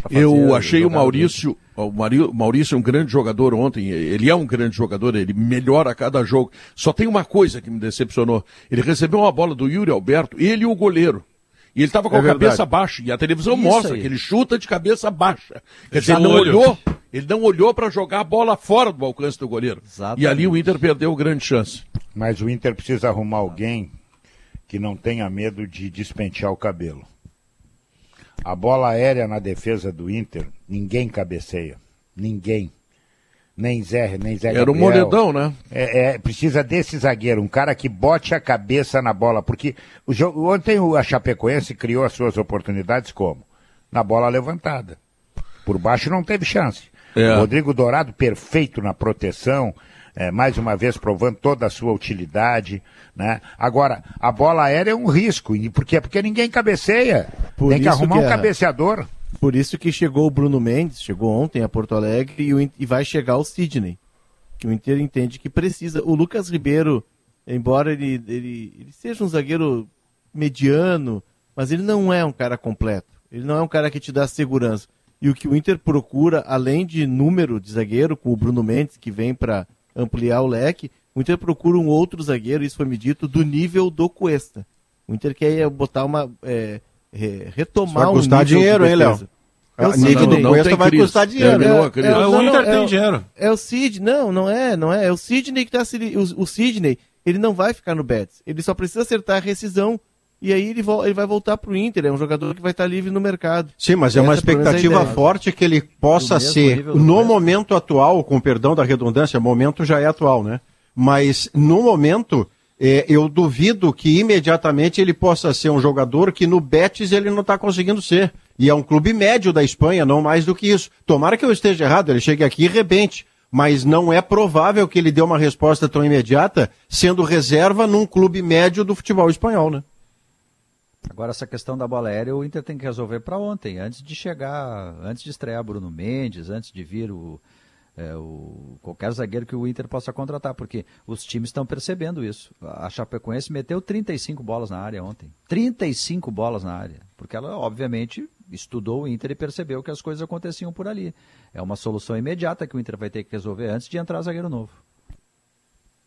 Eu achei o Maurício, o Maurício é um grande jogador ontem. Ele é um grande jogador, ele melhora a cada jogo. Só tem uma coisa que me decepcionou. Ele recebeu uma bola do Yuri Alberto, ele e o goleiro. E ele estava com É a verdade. cabeça baixa. E a televisão Isso mostra aí. que ele chuta de cabeça baixa. Quer dizer, Já ele não olho. olhou, ele não olhou para jogar a bola fora do alcance do goleiro. Exatamente. E ali o Inter perdeu grande chance. Mas o Inter precisa arrumar alguém que não tenha medo de despentear o cabelo. A bola aérea na defesa do Inter, ninguém cabeceia. Ninguém. Nem Zé, nem Zé Era o Gabriel. Moledão, né? É, é, precisa desse zagueiro, um cara que bote a cabeça na bola, porque o jogo, ontem o- a Chapecoense criou as suas oportunidades como? Na bola levantada. Por baixo não teve chance. É. O Rodrigo Dourado, perfeito na proteção, é, mais uma vez provando toda a sua utilidade. Né? Agora, a bola aérea é um risco, e por quê? Porque ninguém cabeceia. Por Tem que arrumar que um é- cabeceador. Por isso que chegou o Bruno Mendes, chegou ontem a Porto Alegre e, o e vai chegar o Sidney. Que o Inter entende que precisa. O Lucas Ribeiro, embora ele, ele, ele seja um zagueiro mediano, mas ele não é um cara completo. Ele não é um cara que te dá segurança. E o que o Inter procura, além de número de zagueiro, com o Bruno Mendes, que vem para ampliar o leque, o Inter procura um outro zagueiro, isso foi me dito, do nível do Cuesta. O Inter quer botar uma. é, re- retomar Vai um custar nível de dinheiro, hein, Léo? É o Ah, nível Sidney. do Cuesta vai crise. custar dinheiro. É, crise. é, o não, não, Inter é tem o- dinheiro. É o Sidney, não, não é, não é. É o Sidney que tá se. O, o Sidney, ele não vai ficar no Betis. Ele só precisa acertar a rescisão. E aí ele, ele vai voltar pro Inter. É um jogador que vai estar livre no mercado. Sim, mas é uma Essa, é expectativa ideia. forte que ele possa mesmo ser, no Cuesta. momento atual, com perdão da redundância, momento já é atual, né? Mas no momento, eh, eu duvido que imediatamente ele possa ser um jogador que no Betis ele não está conseguindo ser. E é um clube médio da Espanha, não mais do que isso. Tomara que eu esteja errado, ele chegue aqui e rebente. Mas não é provável que ele dê uma resposta tão imediata, sendo reserva num clube médio do futebol espanhol, né? Agora, essa questão da bola aérea, o Inter tem que resolver para ontem, antes de chegar, antes de estrear Bruno Mendes, antes de vir o, é, o- qualquer zagueiro que o Inter possa contratar, porque os times estão percebendo isso. A Chapecoense meteu 35 bolas na área ontem. 35 bolas na área. Porque ela, obviamente, estudou o Inter e percebeu que as coisas aconteciam por ali. É uma solução imediata que o Inter vai ter que resolver antes de entrar zagueiro novo.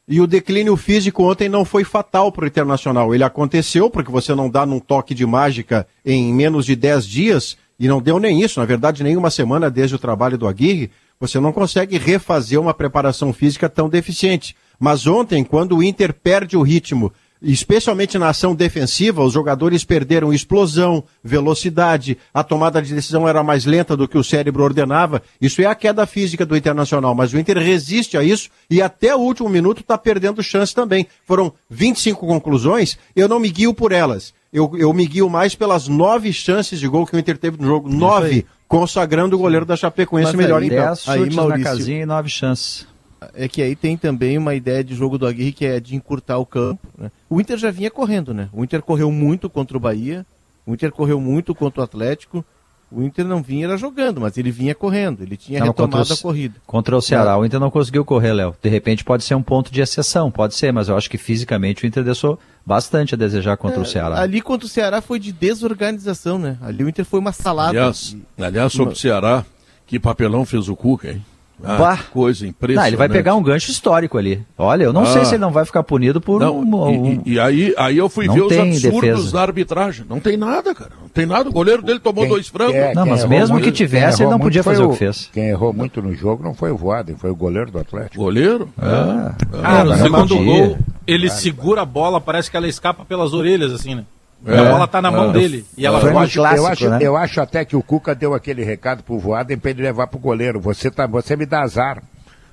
E o declínio físico ontem não foi fatal para o Internacional. Ele aconteceu porque você não dá num toque de mágica em menos de 10 dias, e não deu nem isso, na verdade, nem uma semana desde o trabalho do Aguirre, você não consegue refazer uma preparação física tão deficiente. Mas ontem, quando o Inter perde o ritmo, especialmente na ação defensiva, os jogadores perderam explosão, velocidade, a tomada de decisão era mais lenta do que o cérebro ordenava. Isso é a queda física do Internacional, mas o Inter resiste a isso e até o último minuto está perdendo chance também. Foram 25 conclusões, eu não me guio por elas. Eu, eu me guio mais pelas nove chances de gol que o Inter teve no jogo. Nove, consagrando o goleiro da Chapecoense Mas melhor aí, em campo. 10 Aí, chutes na Maurício- casinha e 9 chances. É que aí tem também uma ideia de jogo do Aguirre que é de encurtar o campo. Né? O Inter já vinha correndo, né? O Inter correu muito contra o Bahia, o Inter correu muito contra o Atlético. O Inter não vinha era jogando, mas ele vinha correndo, ele tinha Não, retomado o- a corrida. Contra o Ceará, o Inter não conseguiu correr, Léo. De repente pode ser um ponto de exceção, pode ser, mas eu acho que fisicamente o Inter deixou bastante a desejar contra o Ceará. É, Ali contra o Ceará foi de desorganização, né? Ali o Inter foi uma salada. Aliás, aliás sobre o Ceará, que papelão fez o Cuca, hein? Ah, coisa impressionante. Não, ele vai pegar um gancho histórico ali. Olha, eu não Ah. sei se ele não vai ficar punido por Não, um, e- um- e, e aí, aí eu fui Não ver os absurdos defesa. da arbitragem. Não tem nada, cara. Não tem nada. O goleiro dele tomou Quem- dois frangos. é, Não, mas mesmo que tivesse, ele não podia fazer o que fez. Quem errou muito no jogo não foi o Voaden, foi o goleiro do Atlético. Goleiro? Ah, Cara, no não segundo podia. gol, ele segura a bola, parece que ela escapa pelas orelhas, assim, né? É. A bola tá na mão É. dele. E ela Foi Eu no pode. acho, eu, clássico, acho, né? eu acho até que o Cuca deu aquele recado pro Voaden para ele levar pro goleiro. Você, tá, você me dá azar.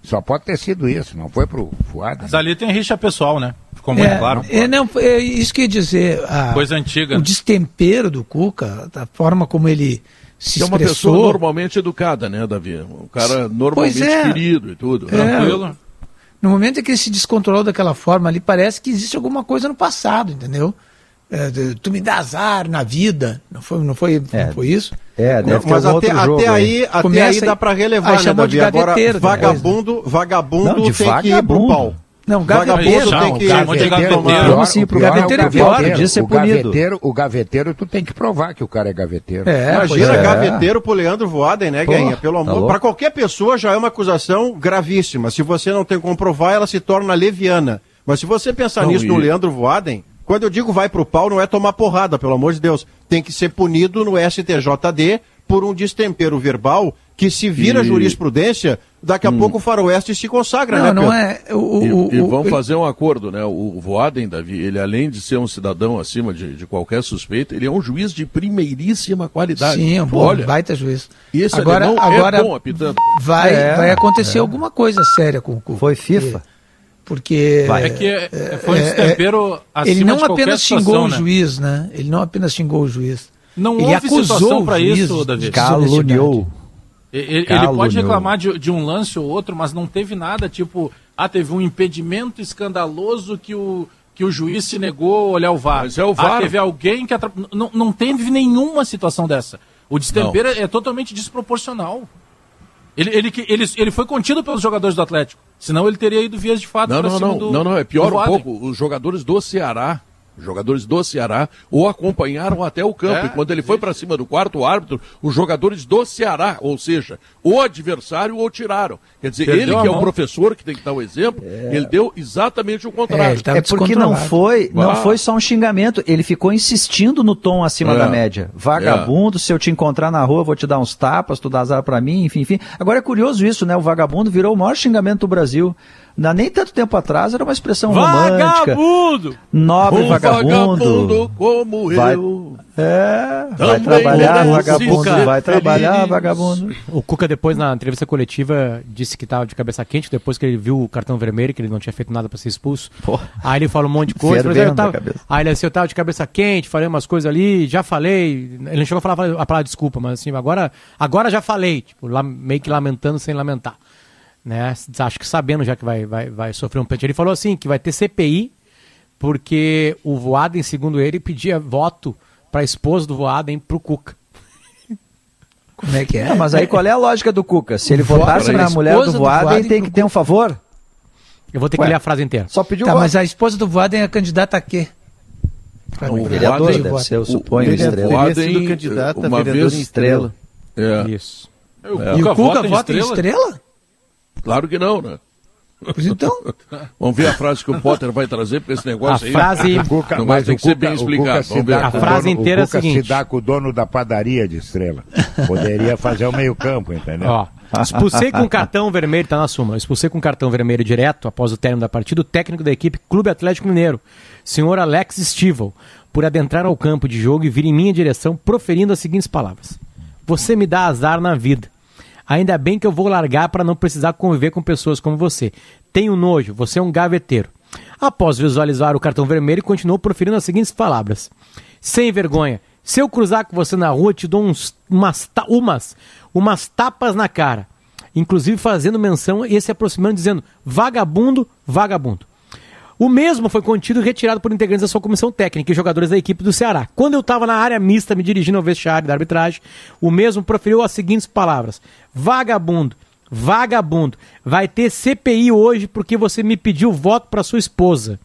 Só pode ter sido isso, não foi pro Voaden. Mas ali tem rixa pessoal, né? Ficou muito É, claro. é, não, é isso que eu ia dizer. a- Coisa antiga. O destempero do Cuca, da forma como ele se é uma pessoa normalmente educada, né, Davi? Um cara normalmente é. querido e tudo. É. Tranquilo. No momento em que ele se descontrolou daquela forma ali, parece que existe alguma coisa no passado, entendeu? É, tu me dá azar na vida. Não foi, não foi, É. não foi isso? É, deve Mas até, outro jogo até aí, até Começa aí dá aí- pra aí relevar, né, de Davi? Agora, gaveteiro né? vagabundo, vagabundo Não, de tem que ir pro vagabundo. pau. Não, Vagabundo gaveteiro. Não, tem que, gaveteiro. pro pior gaveteiro é o pior, gaveteiro. ser o gaveteiro, o gaveteiro, tu tem que provar que o cara é gaveteiro. É, Imagina, é. gaveteiro pro Leandro Voaden, né, Pô, Guinha? Pelo tá amor. louco. pra qualquer pessoa já é uma acusação gravíssima. Se você não tem como provar, ela se torna leviana. Mas se você pensar Não, nisso e- no Leandro Voaden, quando eu digo vai pro pau, não é tomar porrada, pelo amor de Deus. Tem que ser punido no STJD por um destempero verbal que se vira E- jurisprudência, daqui a pouco o faroeste se consagra, né, Não, não é. O, o, E, e o- vão o- fazer um acordo, né? O Voaden, Davi, ele além de ser um cidadão acima de, de qualquer suspeita, ele é um juiz de primeiríssima qualidade. Sim, é um bom, Olha, baita juiz. esse agora, alemão agora é bom apitando. vai, É, vai acontecer alguma coisa séria com o. Foi FIFA. Porque. Vai. É que é- foi um é- destempero acima Ele não apenas situação, xingou o né? juiz, né? Ele não apenas xingou o juiz. Não ele houve acusou o juiz isso, Davi. Caluniou. Ele, ele Caluniou. pode reclamar de, de um lance ou outro, mas não teve nada, tipo, ah, teve um impedimento escandaloso que o, que o juiz se negou a olhar o VAR. Mas é o Ah, VAR. teve alguém que não, não teve nenhuma situação dessa. O destempero é totalmente desproporcional. Ele, ele, ele, ele foi contido pelos jogadores do Atlético. Senão ele teria ido vias de fato Não, pra não, cima não, do não, não, é pior um pouco. Os jogadores do Ceará, jogadores do Ceará, o acompanharam até o campo. É, e quando ele foi para cima do quarto árbitro, os jogadores do Ceará, ou seja, o adversário o tiraram. Quer dizer, Perdeu ele que é o professor que tem que dar o exemplo, ele deu exatamente o É, contrário. ele tava É porque não foi, não Ah. foi só um xingamento, ele ficou insistindo no tom acima É. da média. Vagabundo, se eu te encontrar na rua, eu vou te dar uns tapas, tu dá azar pra mim, enfim, enfim. Agora é curioso isso, né? O vagabundo virou o maior xingamento do Brasil. Na, nem tanto tempo atrás era uma expressão romântica. Vagabundo! Nobre um vagabundo. como Vai- eu. É, vai trabalhar, vagabundo, vai trabalhar, feliz. vagabundo. O Cuca depois na entrevista coletiva disse que estava de cabeça quente depois que ele viu o cartão vermelho, que ele não tinha feito nada para ser expulso. Pô. Aí ele falou um monte de coisa. mas Fervendo eu tava, aí ele assim, eu tava de cabeça quente, falei umas coisas ali, já falei. Ele não chegou a falar a palavra desculpa, mas assim, agora, agora já falei, tipo, lá, meio que lamentando sem lamentar. Né? Acho que sabendo já que vai, vai, vai sofrer um pênalti. Ele falou assim, que vai ter CPI, porque o Voaden, segundo ele, pedia voto para a esposa do Voaden pro Cuca. Como é que é? Ah, mas aí qual é a lógica do Cuca? Se ele Voto votasse na mulher do Voaden, tem que ter um favor? Eu vou ter que Ué. ler a frase inteira. Só pediu Tá, voto. mas a esposa do Voaden é candidata a quê? Pra O. Vereador, deve ser, eu o- suponho, o- estrela. o- sido Voaden, candidato a uma vereador vez- em Estrela. É, Isso. O E o Cuca vota em estrela? Claro que não, né? Pois então. Vamos ver a frase que o Potter vai trazer para esse negócio A aí. frase- O Cuca, Não, tem o que ser bem o explicado. Vamos ver. A o frase dono- inteira é a o seguinte. se dá com o dono da padaria de estrela. Poderia fazer o meio campo, entendeu? Ó, expulsei com cartão vermelho, tá na súmula. Expulsei com cartão vermelho direto após o término da partida o técnico da equipe Clube Atlético Mineiro, senhor Alex Stival, por adentrar ao campo de jogo e vir em minha direção proferindo as seguintes palavras: Você me dá azar na vida. Ainda bem que eu vou largar para não precisar conviver com pessoas como você. Tenho nojo, você é um gaveteiro. Após visualizar o cartão vermelho, continuou proferindo as seguintes palavras: Sem vergonha, se eu cruzar com você na rua, te dou uns, umas, umas, umas tapas na cara. inclusive fazendo menção e se aproximando, dizendo vagabundo, vagabundo. O mesmo foi contido e retirado por integrantes da sua comissão técnica e jogadores da equipe do Ceará. Quando eu estava na área mista me dirigindo ao vestiário da arbitragem, o mesmo proferiu as seguintes palavras: Vagabundo, vagabundo, vai ter CPI hoje porque você me pediu voto para sua esposa.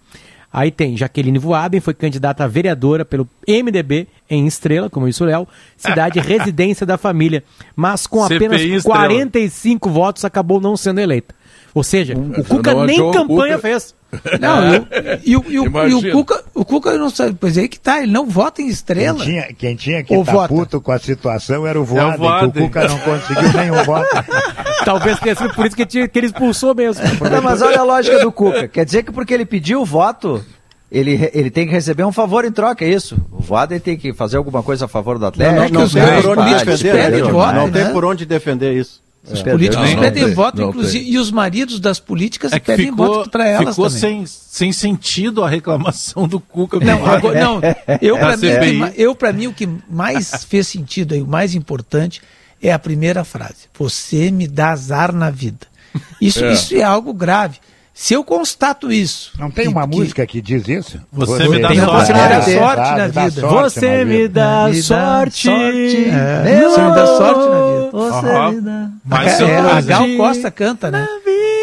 Aí tem Jaqueline Voaden, foi candidata a vereadora pelo MDB em Estrela, como disse o Léo, cidade residência da família, mas com CPI apenas Estrela. 45 votos acabou não sendo eleita. Ou seja, o Cuca não nem campanha Cuca. fez. Não, e o- e, o- e o- e o Cuca, o Cuca não sabe, pois é aí que tá, ele não vota em estrela. Quem tinha, quem tinha que estar vota. puto com a situação era o Voaden, que o Voaden. Cuca não conseguiu nenhum voto. Talvez tenha sido por isso que, tinha- que ele expulsou mesmo. Não, mas olha a lógica do Cuca. Quer dizer que porque ele pediu o voto, ele, ele tem que receber um favor em troca, é isso? O Voaden tem que fazer alguma coisa a favor do Atlético? É Não tem por onde defender, né? voto, não tem né? por onde defender isso. Os políticos Não, não pedem tem, voto, não inclusive, e os maridos das políticas É que pedem ficou, voto para elas ficou também. sem, sem sentido a reclamação do Cuca. Não, agora, não, eu É para mim, eu para mim o que mais fez sentido aí, o mais importante é a primeira frase. Você me dá azar na vida. Isso É. isso é algo grave. Se eu constato isso, Não tem que- uma que- música que diz isso? Você me dá Não, sorte. você me dá É, sorte dá- na dá vida. sorte Você na me vida. dá sorte. É, você me dá sorte na vida. Você me dá. Mas É, a Gal Costa canta, né?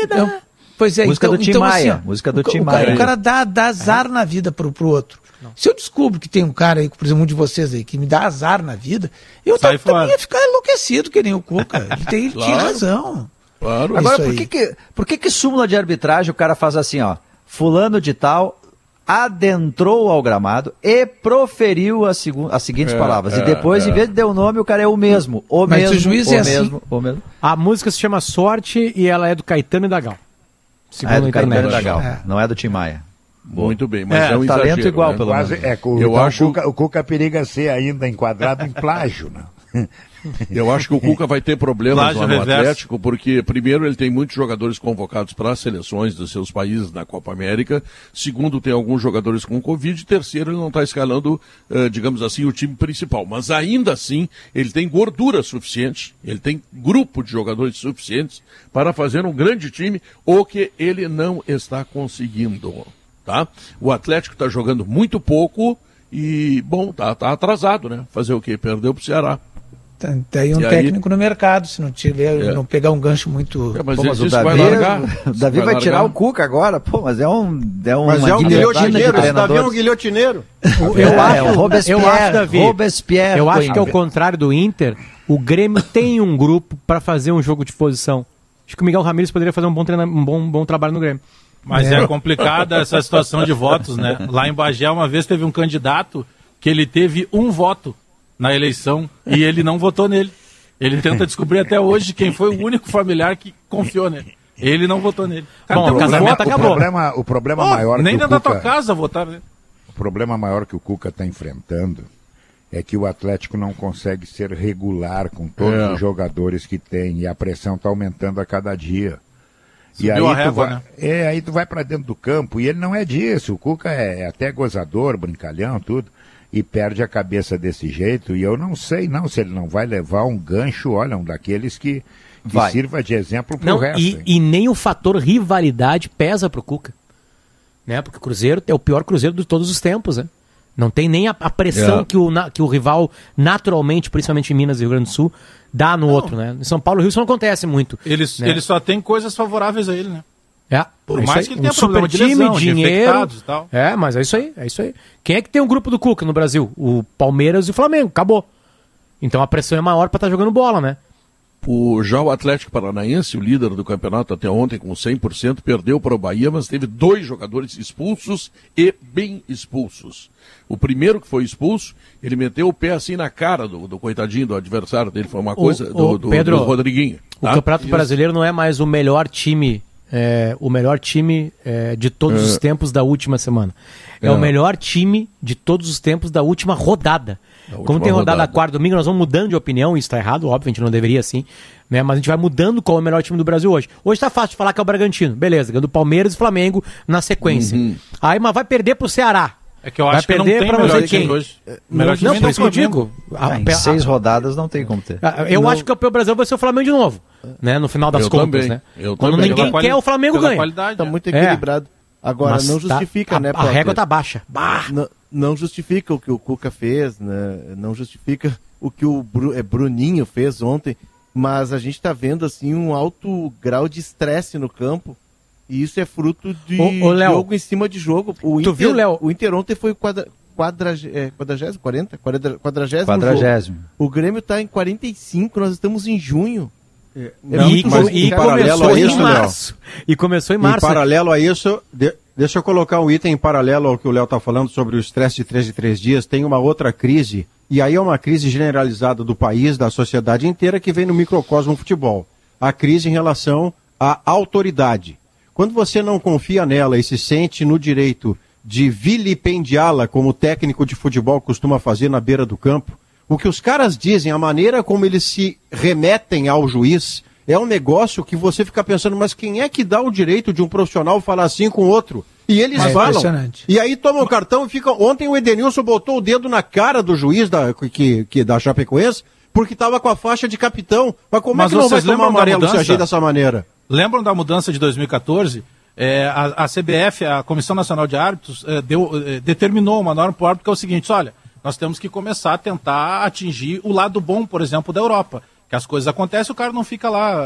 Então, pois é, Música então, do Tim então, Maia, assim, música do o, Tim o cara, Maia. o cara dá, dá azar na vida pro, pro outro. Se eu descubro que tem um cara aí, por exemplo, um de vocês aí, que me dá azar na vida, eu Sai também fora. ia ficar enlouquecido que nem o Cuca. Ele, tem, ele tinha razão. Claro. Agora, Isso por aí. que que, por que que súmula de arbitragem o cara faz assim, ó? Fulano de tal adentrou ao gramado e proferiu as, as seguintes É, palavras. é, e depois, é. em vez de dar o nome, o cara é o mesmo. O Mas mesmo, o juiz o é assim. mesmo, o mesmo. A música se chama Sorte e ela é do Caetano e da Gal. Segundo é do Caetano internet. da Gal, É. não é do Tim Maia. Muito bem, mas É, é, um talento exagero, igual, né? pelo Quase, menos. é, o, Eu então acho- o, Cuca, o Cuca periga ser ainda enquadrado em plágio, né? Eu acho que o Cuca vai ter problemas lá no. Atlético, porque, primeiro, ele tem muitos jogadores convocados para as seleções dos seus países na Copa América. Segundo, tem alguns jogadores com Covid. Terceiro, ele não está escalando, eh, digamos assim, o time principal. Mas ainda assim, ele tem gordura suficiente, ele tem grupo de jogadores suficientes para fazer um grande time, o que ele não está conseguindo. Tá? O Atlético está jogando muito pouco e, bom, tá, tá atrasado, né? Fazer o quê? Perdeu para o Ceará. Tem, tem um E aí? técnico no mercado, se não tiver, É. não pegar um gancho muito. É, mas Pô, mas o Davi, vai largar. o Davi vai, Vai tirar o Cuca agora. Pô, mas é um é uma Mas é um guilhotineiro, esse Davi é um guilhotineiro. Eu É, acho, o Robespierre, eu acho, Davi, Robespierre eu acho que ao Coimbra. contrário do Inter, o Grêmio tem um grupo para fazer um jogo de posição. Acho que o Miguel Ramírez poderia fazer um bom, treina, um bom, um bom trabalho no Grêmio. Mas é. complicada essa situação de votos, né? Lá em Bagé, uma vez teve um candidato que ele teve um voto na eleição e ele não votou nele. Ele tenta descobrir até hoje quem foi o único familiar que confiou nele. Ele não votou nele. Cara, Bom, o casamento voto- o acabou. problema, o problema Ó, maior nem que dentro o da tua Cuca, casa votaram nele. o problema maior que o Cuca está enfrentando é que o Atlético não consegue ser regular com todos É. os jogadores que tem e a pressão está aumentando a cada dia. e aí a tu régua, vai, né? é, aí tu vai para dentro do campo e ele não é disso. O Cuca é, é até gozador, brincalhão, tudo. E perde a cabeça desse jeito. E eu não sei não se ele não vai levar um gancho, olha, um daqueles que, que Vai. sirva de exemplo pro Não, resto. e, e nem o fator rivalidade pesa pro Cuca. Né? Porque o Cruzeiro é o pior Cruzeiro de todos os tempos, né? Não tem nem a, a pressão É. que, o, na- que o rival, naturalmente, principalmente em Minas e Rio Grande do Sul, dá no outro, né? Em São Paulo e Rio isso não acontece muito. Ele, né? ele só tem coisas favoráveis a ele, né? É, Por é mais aí. que ele tenha um problema super de time, lesão, de dinheiro. infectados e tal. É, mas é isso aí, é isso aí. Quem é que tem um grupo do Cuca no Brasil? O Palmeiras e o Flamengo, acabou. Então a pressão é maior pra estar jogando bola, né? O, já o Atlético Paranaense, o líder do campeonato até ontem com 100%, perdeu para o Bahia, mas teve dois jogadores expulsos e bem expulsos. O primeiro que foi expulso, ele meteu o pé assim na cara do, do coitadinho do adversário dele, foi uma coisa do, o do- Pedro, do Rodriguinho. O tá? Campeonato Isso. Brasileiro não é mais o melhor time, é, o melhor time é, de todos os tempos da última semana. É, É. o melhor time de todos os tempos da última rodada. Da Como última tem rodada, rodada. quarta domingo, nós vamos mudando de opinião, isso está errado, óbvio, a gente não deveria assim, né? Mas a gente vai mudando qual é o melhor time do Brasil hoje. Hoje tá fácil de falar que é o Bragantino, beleza, ganhou do Palmeiras e Flamengo na sequência. Uhum. Aí, mas vai perder pro Ceará. É que eu Vai acho que não tem pra melhor você quem? hoje. Não, Melhor não, do por isso que eu digo. A- Ah, em a- seis rodadas não tem como ter. a- Eu Não. acho que o campeão brasileiro vai ser o Flamengo de novo. Né? No final das Eu contas, também, né? eu Quando também. ninguém quer, o Flamengo ganha. qualidade, Tá é. muito É. equilibrado. Agora, Mas não tá- justifica, a, né, A Potter? régua tá baixa. Bah! Não, não justifica o que o Cuca fez, né? Não justifica o que o Bru- é, Bruninho fez ontem. Mas a gente tá vendo, assim, um alto grau de estresse no campo. E isso é fruto de Ô, ô, Léo, jogo em cima de jogo. O tu viu, Léo? O Inter ontem foi quadra, quadrag, é, quadragésimo, 40? Quadra, quadragésimo Quadragésimo. jogo. O Grêmio tá em 45, nós estamos em junho. É e, mas com- jogo, e paralelo começou a isso, em Léo? março. E começou em março. Em paralelo a isso, de- deixa eu colocar um item em paralelo ao que o Léo está falando sobre o estresse de três de três dias. Tem uma outra crise, e aí é uma crise generalizada do país, da sociedade inteira, que vem no microcosmo futebol. A crise em relação à autoridade. Quando você não confia nela e se sente no direito de vilipendiá-la, como o técnico de futebol costuma fazer na beira do campo, o que os caras dizem, a maneira como eles se remetem ao juiz, é um negócio que você fica pensando, mas quem é que dá o direito de um profissional falar assim com outro? E eles É falam. impressionante. E aí toma o cartão e fica. Ontem o Edenilson botou o dedo na cara do juiz da, que, que, da Chapecoense, porque estava com a faixa de capitão. Mas como Mas é que não vai vocês tomar amarelo se agir dessa maneira? Lembram da mudança de 2014? É, a, a CBF, a Comissão Nacional de Árbitros, é, deu, é, determinou uma norma para o árbitro que é o seguinte: olha, nós temos que começar a tentar atingir o lado bom, por exemplo, da Europa. Que as coisas acontecem, o cara não fica lá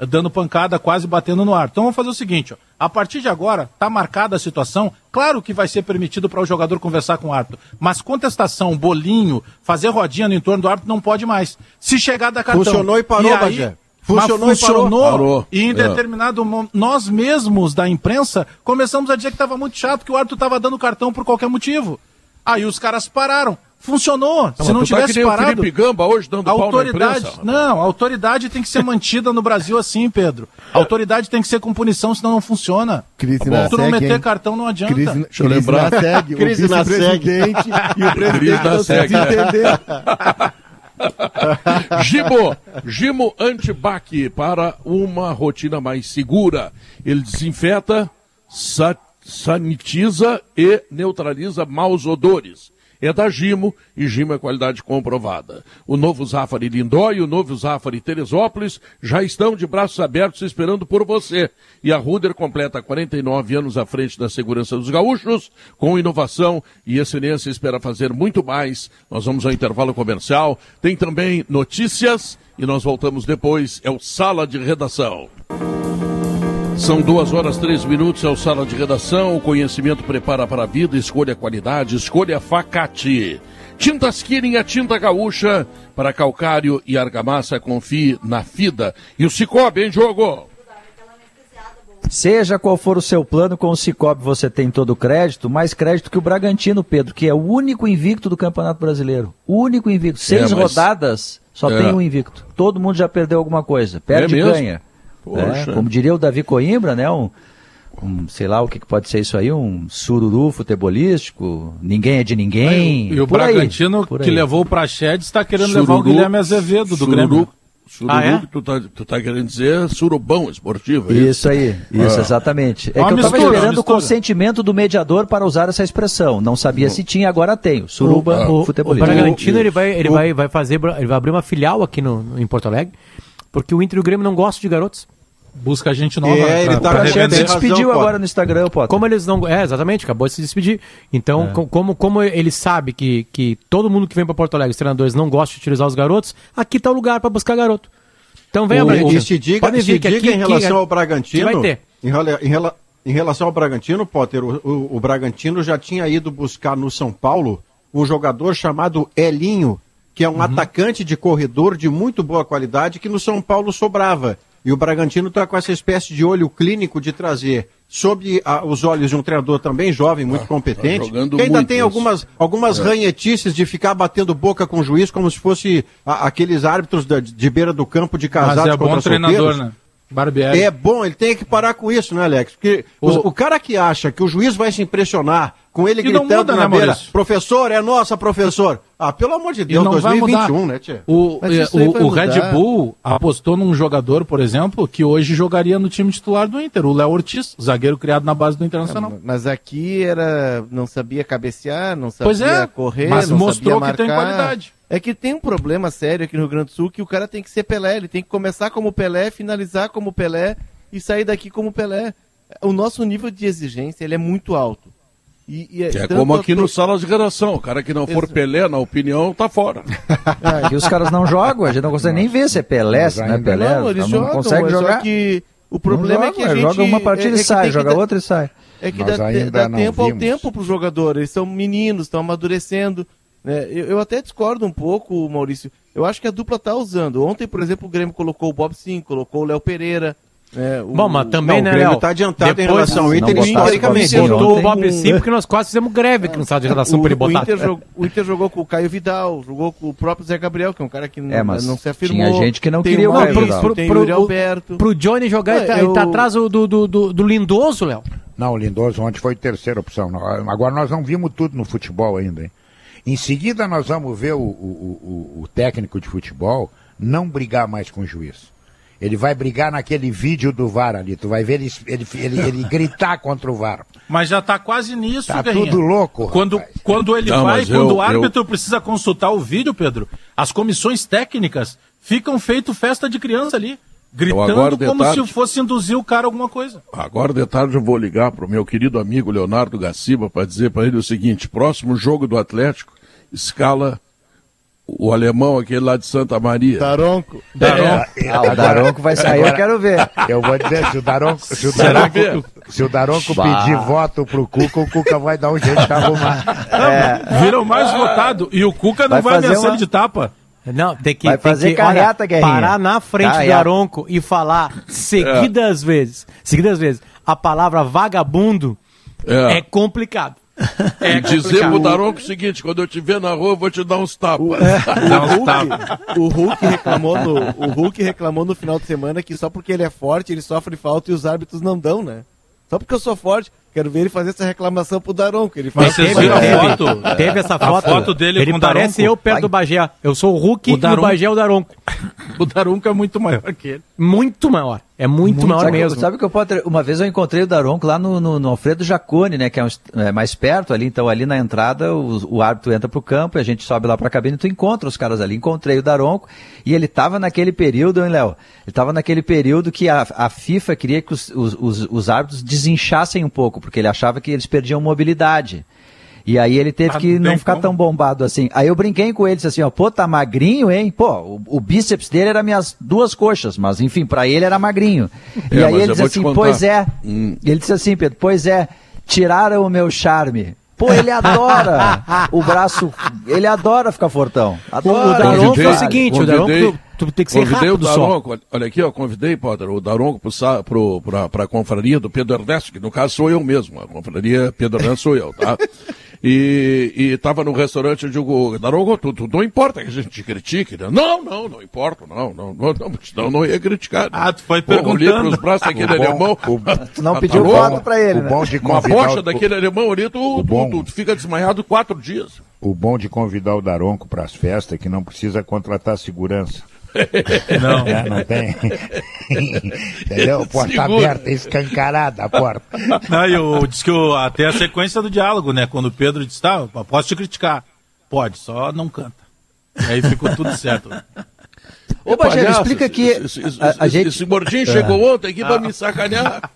é, dando pancada, quase batendo no ar. Então vamos fazer o seguinte: ó, a partir de agora, está marcada a situação. Claro que vai ser permitido para o jogador conversar com o árbitro, mas contestação, bolinho, fazer rodinha no entorno do árbitro não pode mais. Se chegar da cartão. Funcionou e parou, aí- Bagé. Mas Funcionou e parou. funcionou. E em É. determinado momento, nós mesmos da imprensa começamos a dizer que estava muito chato, que o árbitro estava dando cartão por qualquer motivo. Aí os caras pararam. Funcionou. Se não tá tivesse que nem o parado. Felipe Gamba hoje dando A pau na autoridade, não, a autoridade tem que ser mantida no Brasil assim, Pedro. A autoridade tem que ser com punição, senão não funciona. Crise Tá na tu não SEG, meter hein? cartão não adianta. Crise, Deixa eu crise lembrar. na SEG, Crise o na vice-presidente e o Crise presidente não se entender. Gimo, Gimo Antibac para uma rotina mais segura. Ele desinfeta, sa- sanitiza e neutraliza maus odores. É da Gimo e Gimo é qualidade comprovada. O novo Zafari Lindó e o novo Zafari Teresópolis já estão de braços abertos esperando por você. E a Ruder completa 49 anos à frente da segurança dos gaúchos, com inovação e excelência espera fazer muito mais. Nós vamos ao intervalo comercial. Tem também notícias e nós voltamos depois. É o Sala de Redação. São duas horas, três minutos, é o Sala de Redação. O conhecimento prepara para a vida, escolha a qualidade, escolha Facate. Tintas Killing, a tinta gaúcha. Para calcário e argamassa, confie na FIDA. E o Cicobi em jogo. Seja qual for o seu plano, com o Cicobi você tem todo o crédito, mais crédito que o Bragantino, Pedro, que é o único invicto do Campeonato Brasileiro. O único invicto. Seis É, mas- rodadas, só É. tem um invicto. Todo mundo já perdeu alguma coisa. Perde É e ganha. Poxa. É, como diria o Davi Coimbra, né? Um, um, sei lá o que, que pode ser isso aí, um sururu futebolístico, ninguém é de ninguém. E o por aí, Bragantino, por que aí. levou o Praxedes, está querendo levar o Sururu- Guilherme Azevedo do sururu- Grêmio. Sururu, Ah, é? que tu tá, tu tá querendo dizer surubão esportivo. é isso? Isso aí, isso, Ah. exatamente. É Uma que eu estava esperando o consentimento do mediador para usar essa expressão. Não sabia se tinha, agora tenho. Suruba O, o futebolista. Bragantino O- ele vai, ele o- vai, vai fazer, ele vai abrir uma filial aqui no, no- em Porto Alegre, porque o Inter e o Grêmio não gostam de garotos. Busca gente nova. É, ele pra- tá pra se razão, despediu Potter. agora no Instagram, Potter. Como eles não, é exatamente, acabou de se despedir. Então, É. co- como como ele sabe que, que todo mundo que vem para Porto Alegre, os treinadores não gostam de utilizar os garotos, aqui tá o lugar para buscar garoto. Então O- Bragantino. E se diga, Podem se que diga aqui- em relação que- ao Bragantino. que vai ter. Em, rela- em em relação ao Bragantino, Potter, o, o- o Bragantino já tinha ido buscar no São Paulo um jogador chamado Elinho, que é Uhum. um atacante de corredor de muito boa qualidade que no São Paulo sobrava. E o Bragantino está com essa espécie de olho clínico de trazer, sob a- os olhos de um treinador também jovem, muito competente, jogando que ainda muito tem isso. algumas, algumas ranhetices de ficar batendo boca com o juiz como se fosse a- aqueles árbitros da- de beira do campo de Mas casados é bom treinador, solteiros. né? Barbieri. É bom, ele tem que parar com isso, né, Alex? Porque os- o, cara que acha que o juiz vai se impressionar com ele E não gritando muda, na né, beira, Maurício? professor, é nossa, professor. Ah, pelo amor de Deus, não vai mudar. 2021, né, Tchê? O, é, o, o Red. Bull apostou num jogador, por exemplo, que hoje jogaria no time titular do Inter, o Léo Ortiz, zagueiro criado na base do Internacional. Mas aqui era. Não sabia cabecear, não sabia Pois é, correr, mas não mostrou sabia que tem marcar. qualidade. É que tem um problema sério aqui no Rio Grande do Sul que o cara tem que ser Pelé. Ele tem que começar como Pelé, finalizar como Pelé e sair daqui como Pelé. O nosso nível de exigência ele é muito alto. E, e É tanto como aqui no Sala de Redação. O cara que não for Exa- Pelé, na opinião, tá fora. Aqui os caras não jogam, a gente não consegue nem ver se é Pelé, se não é Pelé. Não, eles não jogam, consegue mas jogar. só que o problema é joga, que a gente... joga uma partida é- é e sai, joga outra e sai. É que Nós dá, dá tempo ao vimos. tempo para os jogadores. Eles são meninos, estão amadurecendo. né? Eu, eu até discordo um pouco, Maurício. Eu acho que a dupla tá usando. Ontem, por exemplo, o Grêmio colocou o Bob Sim, colocou o Léo Pereira. Né? O- Bom, mas também, Não, né, o Grêmio Léo? tá adiantado em Depois- relação ao Inter não historicamente. o Bob Sim Botou o ontem, Bob Sim porque nós quase fizemos greve aqui no sala de redação o, para ele o botar. Inter jogou, o Inter jogou com o Caio Vidal, jogou com o próprio Zé Gabriel, que é um cara que não, É, mas não se afirmou. tinha gente que não Tem queria o o Caio Vidal. tem Pro- o pro- Alberto. Pro Johnny jogar, ele, tá, É, ele tá eu- atrás do, do, do, do- do Lindoso, Léo. Não, o Lindoso ontem foi terceira opção. Agora nós não vimos tudo no futebol ainda. Hein? Em seguida nós vamos ver o, o- o- o técnico de futebol não brigar mais com o juiz. Ele vai brigar naquele vídeo do VAR ali. Tu vai ver ele, ele, ele, ele gritar contra o VAR. Mas já tá quase nisso, Tá Guerrinha. tudo louco, Quando, rapaz. quando ele Não, vai, quando eu- o árbitro precisa consultar o vídeo, Pedro, as comissões técnicas ficam feito festa de criança ali, gritando como tarde- se fosse induzir o cara a alguma coisa. Agora de tarde eu vou ligar pro meu querido amigo Leonardo Gaciba para dizer para ele o seguinte: próximo jogo do Atlético, escala o alemão aquele lá de Santa Maria. Daronco. É, Ah, o Daronco vai sair, eu quero ver. Eu vou dizer, se o Daronco, se o Será Daronco, se o Daronco pedir voto pro Cuca, o Cuca vai dar um jeito de arrumar. Vira o mais votado. E o Cuca não É. Vai vai, ameaçar uma- de tapa. Não, tem que, Vai tem fazer que carreata, Guerrinha. parar na frente do Carreata. Aronco e falar seguidas vezes, seguidas vezes, a palavra vagabundo É. é, complicado. E dizer pro Daronco o seguinte: quando eu te ver na rua, eu vou te dar uns tapas. Dá uns tapas. O Hulk reclamou no, o Hulk reclamou no final de semana que só porque ele é forte, ele sofre falta e os árbitros não dão, né? Só porque eu sou forte, quero ver ele fazer essa reclamação pro Daronco. Ele Mas vocês "Pô, viram a é, foto? Teve essa A foto. foto dele ele com o parece Daronco. eu perto Vai. do Bagé. Eu sou o Hulk O e o. Bagé é o Daronco. O Daronco é muito maior que ele. Muito maior. É muito, maior sabe, mesmo. Sabe que eu posso, uma vez eu encontrei o Daronco lá no, no- no Alfredo Jacone, né, que é, um é mais perto ali, então ali na entrada o, o árbitro entra pro campo e a gente sobe lá pra cabine e tu encontra os caras ali. Encontrei o Daronco e ele tava naquele período, hein, Léo? Ele tava naquele período que a, a FIFA queria que os, os, os, os árbitros desinchassem um pouco, porque ele achava que eles perdiam mobilidade. E aí ele teve Ah, que não ficar como. tão bombado assim. Aí eu brinquei com ele, disse assim, ó, pô, tá magrinho, hein? Pô, o, o bíceps dele era minhas duas coxas, mas enfim, pra ele era magrinho. E É, aí mas ele disse assim, pois é. Hum. Ele disse assim, Pedro, pois é, tiraram o meu charme. Pô, ele adora o braço, ele adora ficar fortão. O Adora. Daronco é o Convidei- seguinte, o convidei- Daronco tu, tu tem que ser convidei rápido o só. Daronco, olha- olha aqui, ó, convidei, Potter, o Daronco pro, sa- pro, pra, pra confraria do Pedro Ernesto, que no caso sou eu mesmo, a confraria Pedro Ernesto sou eu, tá? E, e tava no restaurante, eu digo, Daronco, tu, tu não importa que a gente te critique, né? Não, não, não importa, não, não, não, não, senão não ia criticar. Ah, tu foi Pô, olhei perguntando. pros braços daquele O alemão. o- Não Tá pediu foto pra ele, o né? bom de Uma convidar bocha o- daquele alemão ali, tu, tu, bom. tu, tu fica desmaiado quatro dias. O bom de convidar o Daronco para as festas é que não precisa contratar segurança. Não. É, não tem. Entendeu? Porta Segura. aberta, escancarada a porta. Não, eu disse que eu, até a sequência do diálogo, né? Quando o Pedro disse, tá, posso te criticar. Pode, só não canta. E aí ficou tudo certo. Ô, Bagé, Palhaço, explica que Esse, esse- a, a esse- gente... esse gordinho chegou ontem aqui pra me sacanear.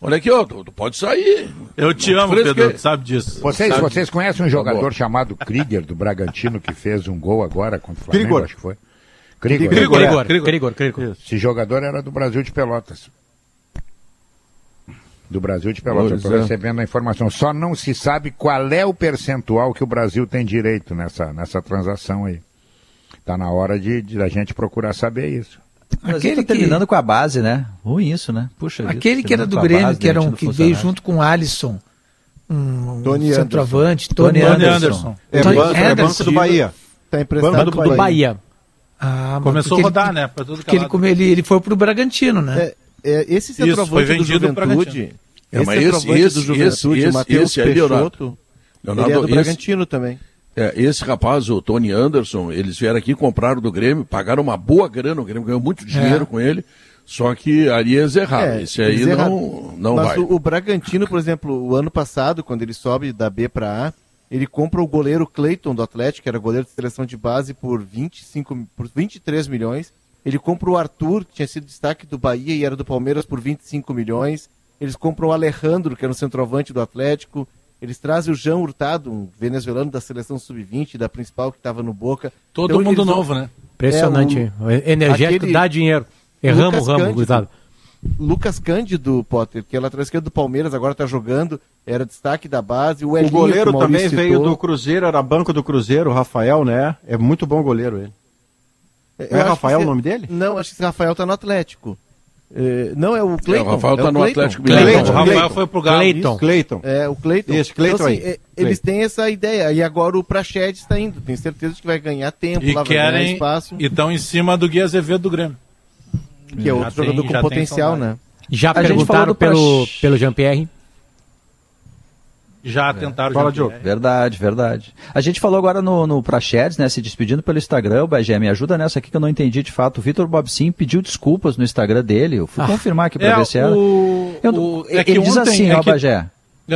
Olha aqui, ó, tu, tu pode sair. Eu te Não amo, Pedro, tu sabe disso. Vocês, Sabe vocês conhecem um jogador bom. chamado Krieger, do Bragantino, que fez um gol agora contra o Flamengo, acho que foi. Grigor, Grigor, é, Grigor. Grigor, Grigor. Esse jogador era do Brasil de Pelotas. Do Brasil de Pelotas. Pois Eu estou é. recebendo a informação. Só não se sabe qual é o percentual que o Brasil tem direito nessa, nessa transação aí. Está na hora de, de a gente procurar saber isso. Aquele tá que- terminando com a base, né? Ruim isso, né? Puxa vida, Aquele que era do Grêmio, base, que, era um, que veio junto com o Alisson, um Tony centroavante, Tony Tony, Tony Anderson. Anderson. É, Tony banco, é banco Anderson. do Bahia. Tá emprestado Banco do Bahia. Ah, mas Começou a rodar, ele, né? Pra tudo que Porque é ele, come- ele, ele foi pro Bragantino, né? É, é, esse foi centroavante do vendido pro Juventude. É, mas esse- centroavante esse- do Juventude, esse- Matheus esse. Peixoto, Leonardo, ele é do esse- Bragantino também. É, esse rapaz, o Tony Anderson, eles vieram aqui, compraram do Grêmio, pagaram uma boa grana, o Grêmio ganhou muito dinheiro É. com ele, só que ali eles erraram. É, esse aí eles não, não Mas vai. O, o Bragantino, por exemplo, o ano passado, quando ele sobe da B para A, ele compra o goleiro Cleiton do Atlético, que era goleiro de seleção de base, por 25, por 23 milhões. Ele compra o Arthur, que tinha sido destaque do Bahia e era do Palmeiras, por 25 milhões. Eles compram o Alejandro, que era um centroavante do Atlético. Eles trazem o Jean Hurtado, um venezuelano da seleção sub-20, da principal que estava no Boca. Todo Então, mundo novo, né? Impressionante. É, o- Energético aquele- dá dinheiro. Erramos Lucas o ramo, Cândido. Lucas Cândido, Potter, que é lateral esquerdo do Palmeiras, agora está jogando, era destaque da base. O, O Elinho, goleiro que o também veio citou. do Cruzeiro, era banco do Cruzeiro, o Rafael, né? É muito bom goleiro ele. Eu Não é Rafael o esse- nome dele? Não, acho que esse Rafael tá no Atlético. É, não, é o Cleiton. o Rafael tá é o no Cleiton. Atlético Cleiton, Mineiro. o Rafael Cleiton. foi pro Galo. Cleiton. Cleiton. É, o Cleiton. Isso, Cleiton então, assim, aí. é, eles têm essa ideia. E agora o Praxedes está indo. Tenho certeza de que vai ganhar tempo E lá, vai ganhar querem. espaço. E estão em cima do Gui Azevedo do Grêmio. Que é outro Já tem- jogador já com tem potencial, né? Já A perguntaram pelo, Prax- pelo Jean-Pierre. Já tentaram. Fala, já- Diogo. Verdade, verdade. A gente falou agora no, no Prachedes, né, se despedindo pelo Instagram, o Bagé, me ajuda nessa aqui que eu não entendi de fato. O Vitor Bobsin pediu desculpas no Instagram dele, eu fui confirmar aqui pra É, ver se era. o- Eu- o- é ele que diz ontem- assim, é ó, que- Bagé, Ah.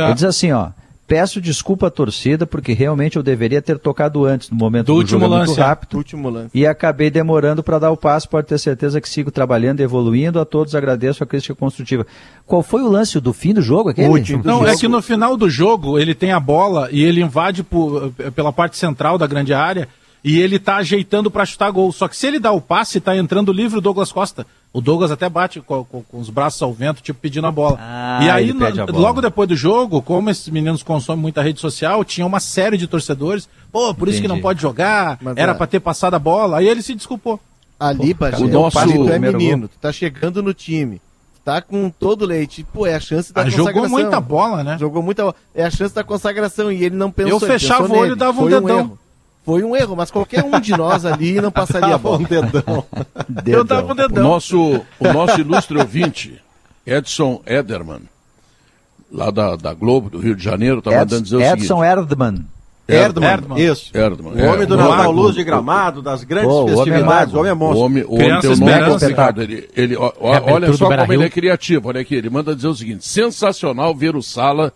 ele diz assim, ó, peço desculpa à torcida porque realmente eu deveria ter tocado antes, no momento Do do, jogo último é muito lance, é. rápido. Último lance. E acabei demorando para dar o passo, pode ter certeza que sigo trabalhando e evoluindo. A todos agradeço a crítica construtiva. Qual foi o lance do fim do jogo aquele? Último. Não, do é jogo. que no final do jogo ele tem a bola e ele invade por- pela parte central da grande área e ele tá ajeitando para chutar gol. Só que se ele dá o passe, tá entrando livre o Douglas Costa. O Douglas até bate com, com- com os braços ao vento, tipo pedindo a bola. Ah, e aí, bola. logo depois do jogo, como esses meninos consomem muita rede social, tinha uma série de torcedores. Pô, por isso que Entendi. não pode jogar, Mas, era é. para ter passado a bola. Aí ele se desculpou. Ali, Bagé, o nosso- tu é menino, tu tá chegando no time, tá com todo leite, pô, é a chance da Ah, jogou consagração. muita bola, né? Jogou muita bola. É a chance da consagração e ele não pensou. Eu fechava pensou o olho e dava um Foi dedão. erro. Foi um erro, mas qualquer um de nós ali não passaria a bola. um dedão. Eu dava um O dedão. nosso, o nosso ilustre ouvinte, Edson Ederman, lá da, da Globo, do Rio de Janeiro, tá mandando dizer o Edson seguinte. Erdman. Erdman. Erdman. Isso. Erdman, O é, homem do o Natal, luz de o- gramado, das grandes o é festividades. O homem é O monstro. homem, o homem tem um nome Esperança, complicado. Ele, ele, ó, ó, olha só como ele é criativo. Olha aqui, ele manda dizer o seguinte: sensacional ver o Sala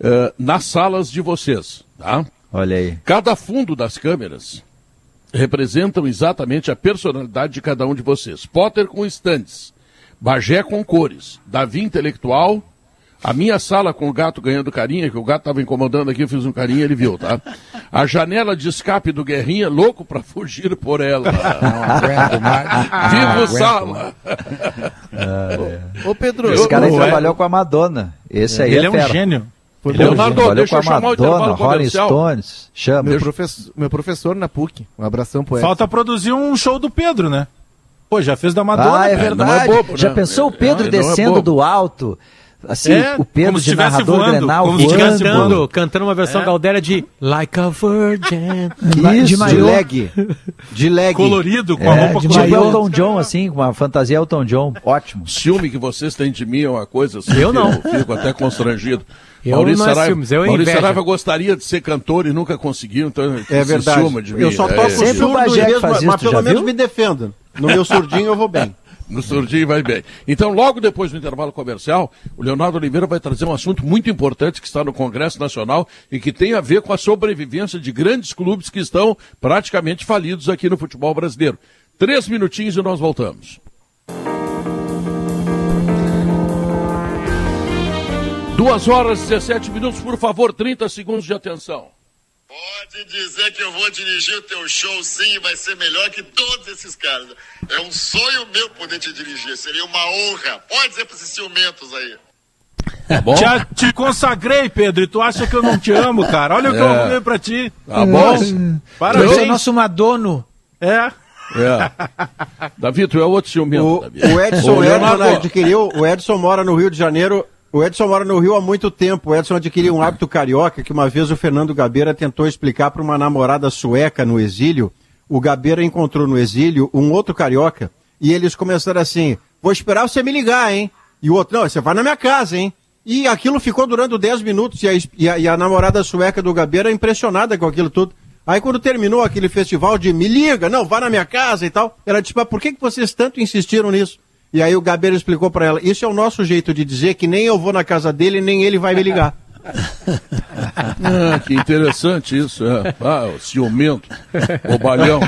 eh, nas salas de vocês. Tá? Olha aí. Cada fundo das câmeras representam exatamente a personalidade de cada um de vocês. Potter com estantes, Bagé com cores, Davi intelectual, a minha sala com o gato ganhando carinha, que o gato estava incomodando aqui, eu fiz um carinha, ele viu, tá? A janela de escape do Guerrinha, louco para fugir por ela. aguento mais. Viva o aguento Sala! Ô, Pedro, Esse cara aí trabalhou com a Madonna. Esse aí Ele é é um fera. gênio. Foi Ele é Leonardo, gente. Trabalhou deixa com eu a chamar o Madonna, intervalo Rolling comercial. Stones. Chama. meu, professor, meu professor na PUC. Um abração pro. Falta produzir um show do Pedro, né? Pô, já fez da Madonna. Ah, é não é verdade. bobo, Já né? pensou o Pedro É, não é descendo do alto? Assim, É, o Pedro como se de estivesse narrador voando, Grenal como voando. Cantando, cantando uma versão Galdéria de Like a Virgin. Isso. de De maiô. leg. De leg. Colorido, com a É, roupa tipo colorida. Elton John, assim, com uma fantasia Elton John. Ótimo. O ciúme que vocês têm de mim é uma coisa assim, Eu não. eu fico até constrangido. Eu não é ciúmes, eu é Maurício inveja. Saraiva gostaria de ser cantor e nunca conseguiu, então É verdade. ciúma de mim. Eu só É, toco Sempre o surdo Bagé que mesmo, faz isso, mas tu pelo menos viu? me defendo. No meu surdinho eu vou bem. No surdinho vai bem. Então, logo depois do intervalo comercial, o Leonardo Oliveira vai trazer um assunto muito importante que está no Congresso Nacional e que tem a ver com a sobrevivência de grandes clubes que estão praticamente falidos aqui no futebol brasileiro. Três minutinhos e nós voltamos. Duas horas e 17 minutos, por favor, 30 segundos de atenção. Pode dizer que eu vou dirigir o teu show sim, vai ser melhor que todos esses caras. É um sonho meu poder te dirigir, seria uma honra. Pode dizer para esses ciumentos aí. Tá bom? Já te consagrei, Pedro, e tu acha que eu não te amo, cara? Olha o que eu É. arrumei pra ti. Tá bom? Você é Parabéns. nosso Madono. É. É. Davi, tu é outro ciumento, O, Davi. o Edson Ô, Leonardo, Erdman adquiriu. O Edson mora no Rio de Janeiro. O Edson mora no Rio há muito tempo. O Edson adquiriu um hábito carioca que uma vez o Fernando Gabeira tentou explicar para uma namorada sueca no exílio. O Gabeira encontrou no exílio um outro carioca e eles começaram assim: Vou esperar você me ligar, hein? E o outro, não, você vai na minha casa, hein? E aquilo ficou durando 10 minutos e a, e a- e a namorada sueca do Gabeira impressionada com aquilo tudo. Aí quando terminou aquele festival de me liga, não, vá na minha casa e tal, ela disse, mas por que, que vocês tanto insistiram nisso? E aí o Gabeira explicou para ela, isso é o nosso jeito de dizer que nem eu vou na casa dele, nem ele vai me ligar. Ah, que interessante isso. É. Ah, o ciumento, o balhão.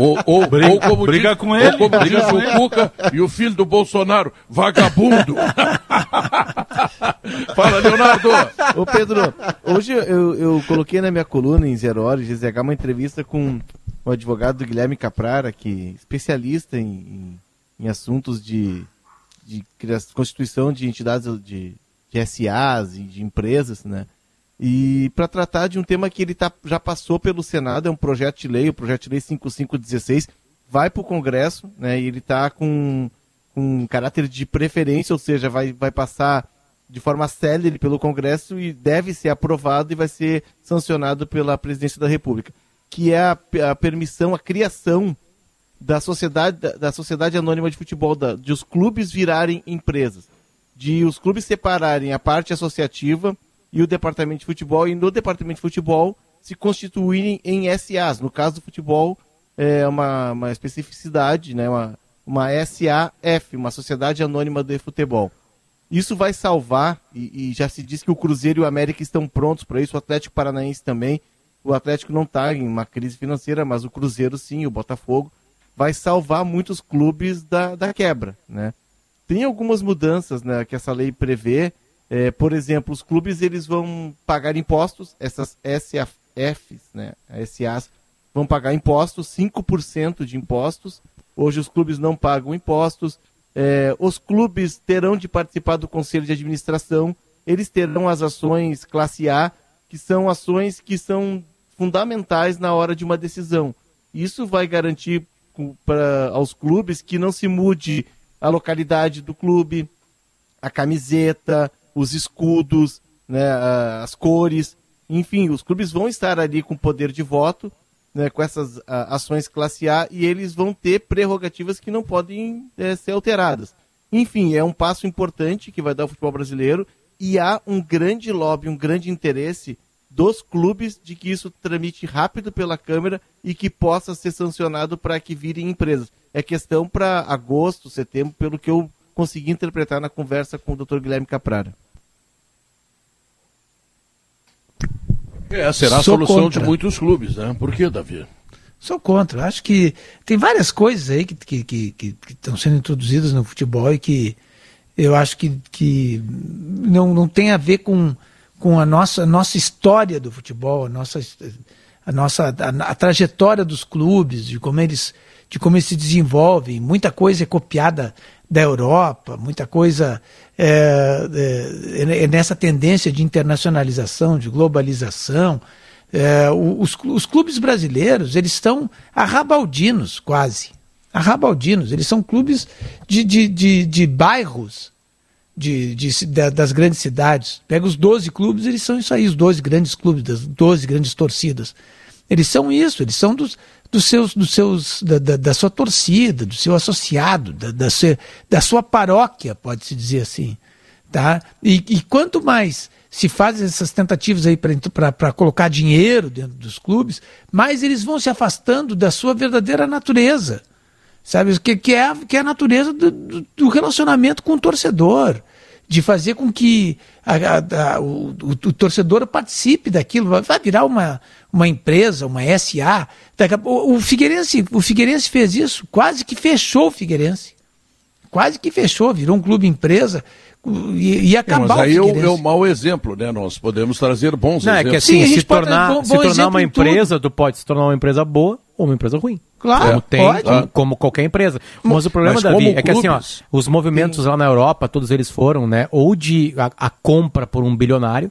Ou, ou, Briga- ou como briga diz, com ele, Ou como briga diz com o. Cuca e o filho do Bolsonaro, vagabundo. Fala, Leonardo. Ô Pedro, hoje eu, eu coloquei na minha coluna em Zero Hora, GZH, uma entrevista com o advogado Guilherme Caprara, que é especialista em, em, em assuntos de, de constituição de entidades de, de SAs e de empresas, né? E para tratar de um tema que ele tá, já passou pelo Senado, é um projeto de lei, o projeto de lei 5516, vai para o Congresso, né? E ele está com, com caráter de preferência, ou seja, vai, vai passar de forma célere pelo Congresso e deve ser aprovado e vai ser sancionado pela Presidência da República, que é a, a permissão, a criação da sociedade, da, da sociedade anônima de futebol, da, de os clubes virarem empresas, de os clubes separarem a parte associativa e o departamento de futebol, e no departamento de futebol se constituírem em SAs. No caso do futebol, é uma, uma especificidade, né? uma, uma SAF, uma Sociedade Anônima de Futebol. Isso vai salvar, e, e já se diz que o Cruzeiro e o América estão prontos para isso, o Atlético Paranaense também. O Atlético não está em uma crise financeira, mas o Cruzeiro sim, o Botafogo. Vai salvar muitos clubes da, da quebra. Né? Tem algumas mudanças né, que essa lei prevê. É, por exemplo, os clubes eles vão pagar impostos, essas SAFs, né, SAs, vão pagar impostos, 5% de impostos. Hoje os clubes não pagam impostos. É, os clubes terão de participar do conselho de administração. Eles terão as ações classe A, que são ações que são fundamentais na hora de uma decisão. Isso vai garantir aos clubes que não se mude a localidade do clube, a camiseta, os escudos, né, as cores, enfim, os clubes vão estar ali com poder de voto, né, com essas a, ações classe A e eles vão ter prerrogativas que não podem eh, ser alteradas. Enfim, é um passo importante que vai dar ao futebol brasileiro e há um grande lobby, um grande interesse dos clubes de que isso tramite rápido pela Câmara e que possa ser sancionado para que virem empresas. É questão para agosto, setembro, pelo que eu consegui interpretar na conversa com o Dr. Guilherme Caprara. É, será a Sou solução contra. de muitos clubes, né? Por que, Davi? Sou contra. Acho que tem várias coisas aí que estão que, que, que, que estão sendo introduzidas no futebol e que eu acho que, que não, não tem a ver com, com a nossa, nossa história do futebol, a nossa, a nossa a, a trajetória dos clubes, de como eles de como eles se desenvolvem. Muita coisa é copiada da Europa, muita coisa é, é, é nessa tendência de internacionalização, de globalização. É, os, os clubes brasileiros eles estão arrabaldinos quase arrabaldinos eles são clubes de, de, de, de bairros de, de, da- das grandes cidades pega os 12 clubes eles são isso aí os 12 grandes clubes das 12 grandes torcidas eles são isso eles são dos, dos seus dos seus da, da, da sua torcida do seu associado da, da, sua, da sua paróquia pode se dizer assim tá? E, e quanto mais se fazem essas tentativas aí para colocar dinheiro dentro dos clubes, mais eles vão se afastando da sua verdadeira natureza, sabe? Que, que, é, que é a natureza do- do relacionamento com o torcedor, de fazer com que a- a- a- o, o- o torcedor participe daquilo, vai- virar uma, uma empresa, uma SA. Pouco- o, Figueirense, o Figueirense fez isso, quase que fechou o Figueirense quase que fechou, virou um clube empresa e, e É, acabar mas aí é o o, Figueirense. é o mau exemplo, né? Nós podemos trazer bons Não, é exemplos. que assim, Sim, se tornar, dar bom- se bom tornar uma tudo. empresa, tu pode se tornar uma empresa boa ou uma empresa ruim. Claro, como tem, pode. como, como qualquer empresa. Mas o problema, mas Davi, é que assim, ó, os movimentos lá na Europa, todos eles foram, né, ou de a, a compra por um bilionário,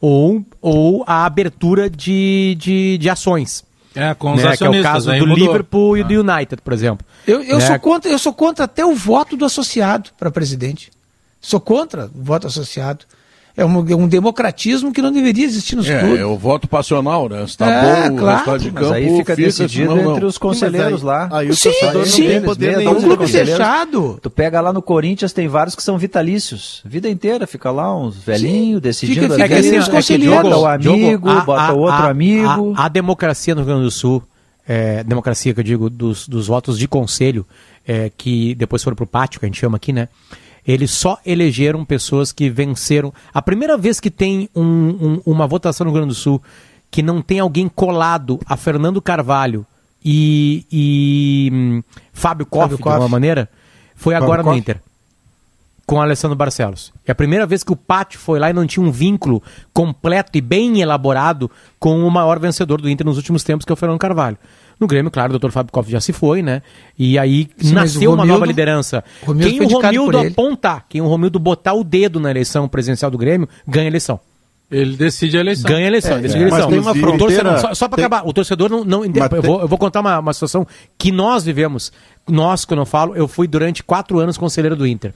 ou, ou a abertura de, de, de ações. É, com os né, que é o caso do mudou. Liverpool e Ah. do United, por exemplo. Eu, eu, Né, sou contra, eu sou contra até o voto do associado para presidente. Sou contra o voto associado. É um, é um democratismo que não deveria existir nos É, clubes. é o voto passional, né? Se tá É, bom o claro. resultado de Mas campo, aí fica decidido senão não. entre os conselheiros lá. Aí o Sim, não sim. tem poder Mesmo, nenhum. É um clube fechado. Tu pega lá no Corinthians, tem vários que são vitalícios. Vida inteira, fica lá uns velhinhos decidindo. Fica- fica assim, os é conselheiros. Bota o amigo, a- bota a- outro a- amigo. A, a democracia no Rio Grande do Sul, é, democracia que eu digo dos, dos votos de conselho, é, que depois foram pro pátio, que a gente chama aqui, né? Eles só elegeram pessoas que venceram. A primeira vez que tem um- um- uma votação no Rio Grande do Sul que não tem alguém colado a Fernando Carvalho e, e, hum, Fábio Koff, Fábio de Koff. alguma maneira, foi Fábio agora no Koff? Inter com Alessandro Barcelos. É a primeira vez que o Pátio foi lá e não tinha um vínculo completo e bem elaborado com o maior vencedor do Inter nos últimos tempos, que é o Fernando Carvalho. No Grêmio, claro, o Dr. Fábio Koff já se foi, né? E aí Sim, nasceu o uma Romildo- nova liderança. Romildo quem o Romildo apontar, quem o Romildo botar o dedo na eleição presidencial do Grêmio, ganha a eleição. Ele decide a eleição. Ganha a eleição. É, decide a é. eleição. Mas tem uma O torcedor- fronteira- só só para tem- acabar, o torcedor não. não eu, tem- vou, eu vou contar uma, uma situação que nós vivemos. Nós, quando eu falo, eu fui durante quatro anos conselheiro do Inter.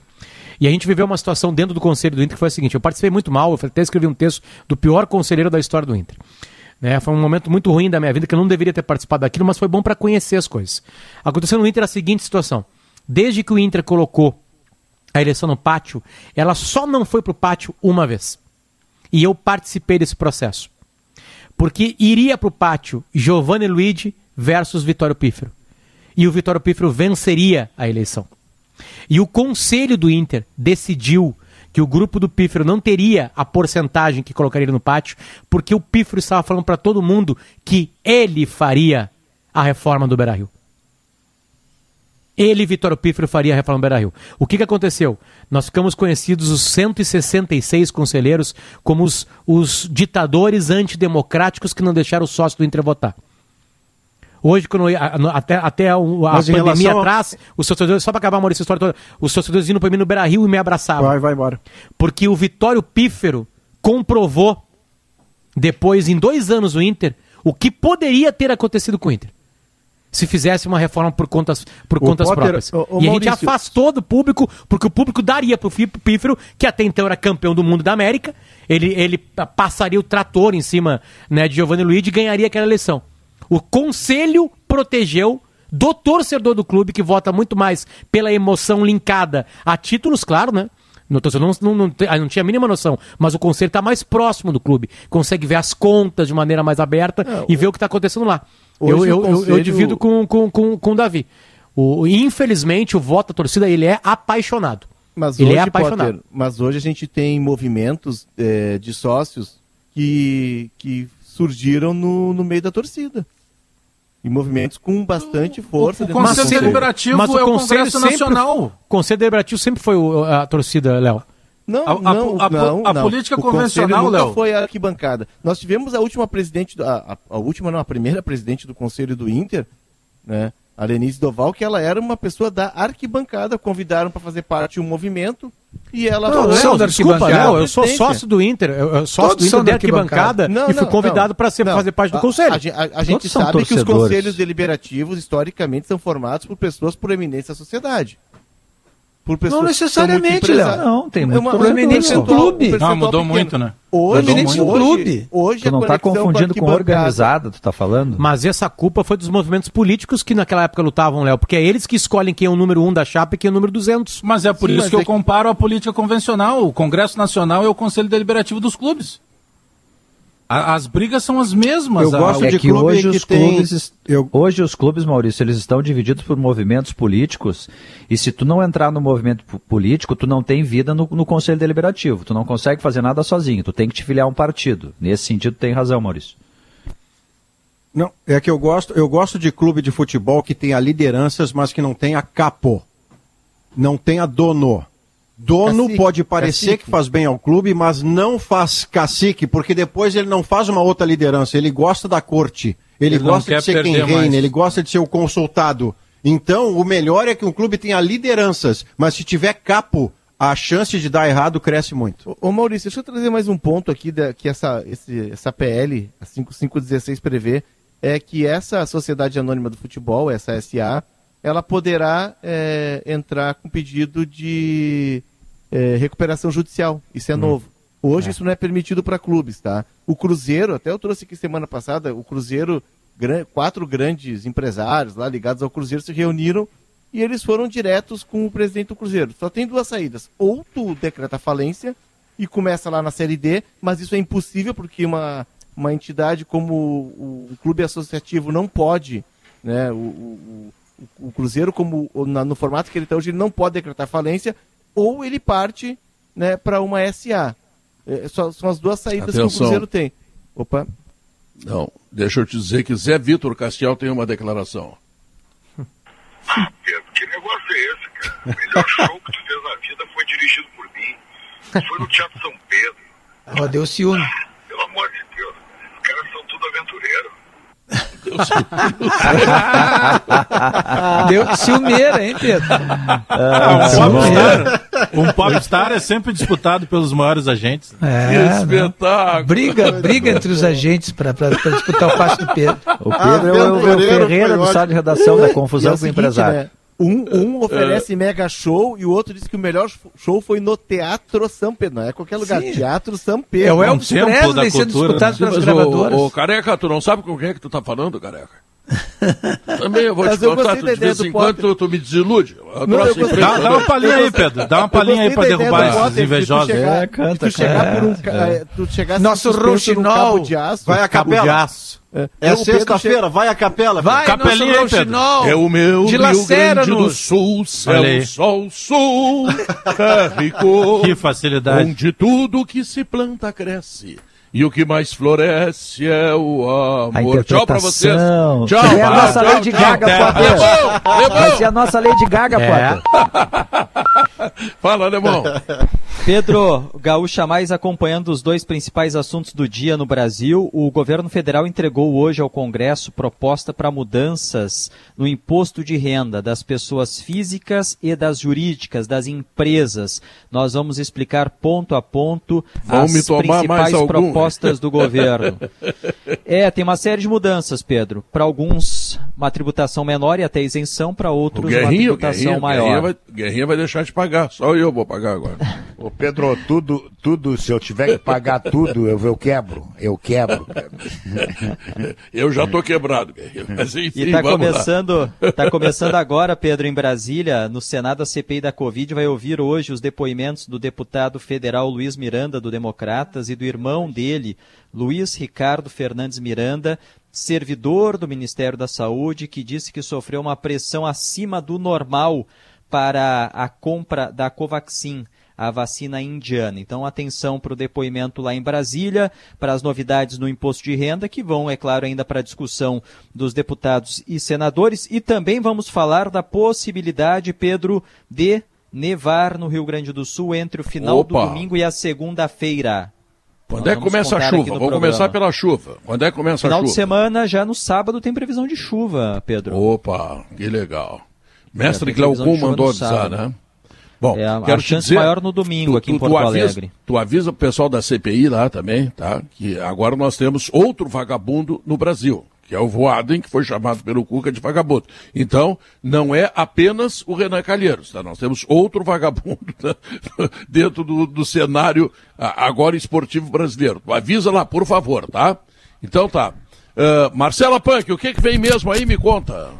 E a gente viveu uma situação dentro do conselho do Inter que foi a seguinte: eu participei muito mal, eu até escrevi um texto do pior conselheiro da história do Inter. Né, foi um momento muito ruim da minha vida que eu não deveria ter participado daquilo, mas foi bom para conhecer as coisas. Aconteceu no Inter a seguinte situação: desde que o Inter colocou a eleição no pátio, ela só não foi pro pátio uma vez. E eu participei desse processo. Porque iria pro pátio Giovanni Luigi versus Vitório Pífero. E o Vitório Pífero venceria a eleição. E o conselho do Inter decidiu que o grupo do Pífero não teria a porcentagem que colocaria no pátio, porque o Pífero estava falando para todo mundo que ele faria a reforma do Beira-Rio. Ele, Vitório Pífero, faria a reforma do Beira-Rio. O que, que aconteceu? Nós ficamos conhecidos, os 166 conselheiros, como os, os ditadores antidemocráticos que não deixaram o sócio do Inter votar. Hoje, quando até, até o- a Mas pandemia relação a- atrás, os torcedores, só para acabar, Maurício, história toda, os torcedores iam para mim no Beira Rio e me abraçavam. Vai, vai embora. Porque o Vitório Pífero comprovou, depois, em dois anos, o Inter, o que poderia ter acontecido com o Inter. Se fizesse uma reforma por contas, por contas Potter, próprias. ô, ô, e a gente Maurício- afastou do público, porque o público daria pro Fi- Pífero, que até então era campeão do mundo da América, ele, ele pa- passaria o trator em cima né, de Giovanni Luiz e ganharia aquela eleição. O conselho protegeu do torcedor do clube, que vota muito mais pela emoção linkada a títulos, claro, né? No torcedor não, não, não, ah, não tinha a mínima noção, mas o conselho está mais próximo do clube, consegue ver as contas de maneira mais aberta e ver o que está acontecendo lá. Eu, eu, o eu- conselho- divido com, com, com, com o Davi. O, infelizmente, o voto da torcida ele é apaixonado. Mas Ele hoje, é apaixonado. Potter, mas hoje a gente tem movimentos eh, de sócios que, que surgiram no, no meio da torcida. E movimentos com bastante força. o do Conselho Conselho. Deliberativo é o Congresso sempre- Nacional. O Conselho Deliberativo sempre foi o- a torcida, Léo. Não, A- a- não, a- não, a não. política O conselho convencional, nunca Léo. foi a arquibancada. Nós tivemos a última presidente, do- a, a, a última não, a primeira presidente do conselho do Inter, né? A Lenise Doval, que ela era uma pessoa da arquibancada, convidaram para fazer parte de um movimento e ela Não, Todos Léo, são da desculpa, arquibancada. Léo, eu sou sócio do Inter, eu, eu sócio Todos do Inter da arquibancada Não, e fui não, convidado não. para Não, fazer parte do a- conselho. A, a- a gente sabe que os conselhos deliberativos, historicamente, são formados por pessoas proeminentes da sociedade. Por pessoas Não necessariamente. Léo. Não, tem É muito uma- pô. no clube. um percentual Ah, mudou pequeno. muito, né? Hoje, hoje, clube. hoje Tu não tá conexão confundindo com organizada, tu tá falando? Mas essa culpa foi dos movimentos políticos que naquela época lutavam, Léo, porque é eles que escolhem quem é o número um da chapa e quem é o número 200. Mas é por Sim, isso que é eu que- comparo a política convencional. O Congresso Nacional é o Conselho Deliberativo dos clubes. A- as brigas são as mesmas. Eu a- gosto É de que clube hoje que os tem- clubes, es- eu- hoje os clubes, Maurício, eles estão divididos por movimentos políticos e se tu não entrar no movimento po- político, tu não tem vida no, no conselho deliberativo, tu não consegue fazer nada sozinho, tu tem que te filiar a um partido. Nesse sentido, tem razão, Maurício. Não, é que eu gosto, eu gosto de clube de futebol que tenha lideranças, mas que não tenha capo. Não tenha dono. Dono Cacique, pode parecer cacique. que faz bem ao clube, mas não faz cacique, porque depois ele não faz uma outra liderança. Ele gosta da corte. Ele, Ele gosta de ser quem reina, mais. ele gosta de ser o consultado. Então, o melhor é que um clube tenha lideranças, mas se tiver capo, a chance de dar errado cresce muito. Ô, Ô Maurício, deixa eu trazer mais um ponto aqui da, que essa, esse- essa PL, a 5516 prevê, é que essa Sociedade Anônima do Futebol, essa SA, ela poderá é, entrar com pedido de é, recuperação judicial. Isso é novo. Hoje isso não é permitido para clubes, tá? O Cruzeiro, até eu trouxe aqui semana passada, o Cruzeiro, quatro grandes empresários lá ligados ao Cruzeiro se reuniram e eles foram diretos com o presidente do Cruzeiro. Só tem duas saídas. Ou tu decreta falência e começa lá na Série D, mas isso é impossível porque uma, uma entidade como o, o clube associativo não pode, né? O, o, o- Cruzeiro, como na- no formato que ele está hoje, ele não pode decretar falência, ou ele parte né, para uma SA. É, só- são as duas saídas que o Atenção. Cruzeiro tem. Opa. Não, deixa eu te dizer que Zé Vitor Castiel tem uma declaração. Pedro, que negócio é esse, cara? O melhor show que tu fez na vida foi dirigido por mim. Foi no Teatro São Pedro. Ó, deu ciúme. Pelo amor de Deus, os caras são tudo aventureiro. Deu ciumeira, hein, Pedro? Ah, um, popstar, um popstar é sempre disputado pelos maiores agentes. É, que espetáculo! Briga, briga entre os agentes para disputar o passe do Pedro. O Pedro é o, é o Ferreira do sala de redação da é confusão o com o empresário. né, Um, um oferece mega show e o outro diz que o melhor show foi no Teatro São Pedro. Não é qualquer lugar, Sim. Teatro São É Pedro. o Elvis templo da Presley sendo disputado né? pelas gravadoras. ô, ô, careca, tu não sabe com quem é que tu tá falando, careca? Também eu vou Mas te contar, tu, de vez em quando tu, tu me desilude. Não, eu. Dá, dá uma palhinha aí, Pedro. Dá uma palhinha aí pra derrubar esses invejosos. chegar, É, canta, tu chegar canta. por um, ca- é, tu chegar Nosso rouxinol. de aço. Vai a cabo capela. de aço. É, É sexta-feira, vai a capela. Vai, Capelinha nosso rouxinol. É o meu Rio Grande do. Sul, céu, sol, sul, rico, Que facilidade. onde tudo que se planta cresce. E o que mais floresce é o A amor. Tchau pra vocês. Tchau, É a tchau, nossa tchau, Lady tchau. Gaga, É Potter. é Vai ser a nossa Lady Gaga, É. Potter. Fala, alemão. Pedro, Gaúcha Mais acompanhando os dois principais assuntos do dia no Brasil. O governo federal entregou hoje ao Congresso proposta para mudanças no imposto de renda das pessoas físicas e das jurídicas, das empresas. Nós vamos explicar ponto a ponto Vão as principais propostas do governo. É, tem uma série de mudanças, Pedro. Para alguns, uma tributação menor e até isenção, para outros, uma tributação maior. Guerrinho, vai, Guerrinho vai deixar de pagar. Só eu vou pagar agora. Ô Pedro, tudo, tudo, se eu tiver que pagar tudo, eu, eu quebro. Eu quebro. Eu já tô quebrado. Mas enfim, E está vamos lá. começando, tá começando agora, Pedro, em Brasília, no Senado, a CPI da Covid vai ouvir hoje os depoimentos do deputado federal Luiz Miranda, do Democratas, e do irmão dele, Luiz Ricardo Fernandes Miranda, servidor do Ministério da Saúde, que disse que sofreu uma pressão acima do normal para a compra da Covaxin a vacina indiana. Então, atenção para o depoimento lá em Brasília, para as novidades no imposto de renda, que vão, é claro, ainda para a discussão dos deputados e senadores. E também vamos falar da possibilidade, Pedro, de nevar no Rio Grande do Sul entre o final Opa. do domingo e a segunda-feira. Quando Nós é que começa a chuva? Vamos programa. começar pela chuva. Quando é que começa Final a de chuva? semana, já no sábado, tem previsão de chuva, Pedro. Opa, que legal. Mestre É, de Glaucon mandou avisar, né? Bom, É, a- quero a te chance dizer, maior no domingo aqui em Porto avisa, Alegre. Tu avisa o pessoal da CPI lá também, tá? Que agora nós temos outro vagabundo no Brasil, que é o Voaden, que foi chamado pelo Cuca de vagabundo. Então, não é apenas o Renan Calheiros, tá? Nós temos outro vagabundo né? dentro do, do cenário agora esportivo brasileiro. Tu avisa lá, por favor, tá? Então tá. Ah, Marcela Punk, o que que vem mesmo aí? Me conta.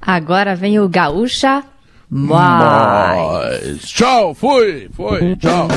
Agora vem o Gaúcha Mais. Tchau, fui, foi, tchau.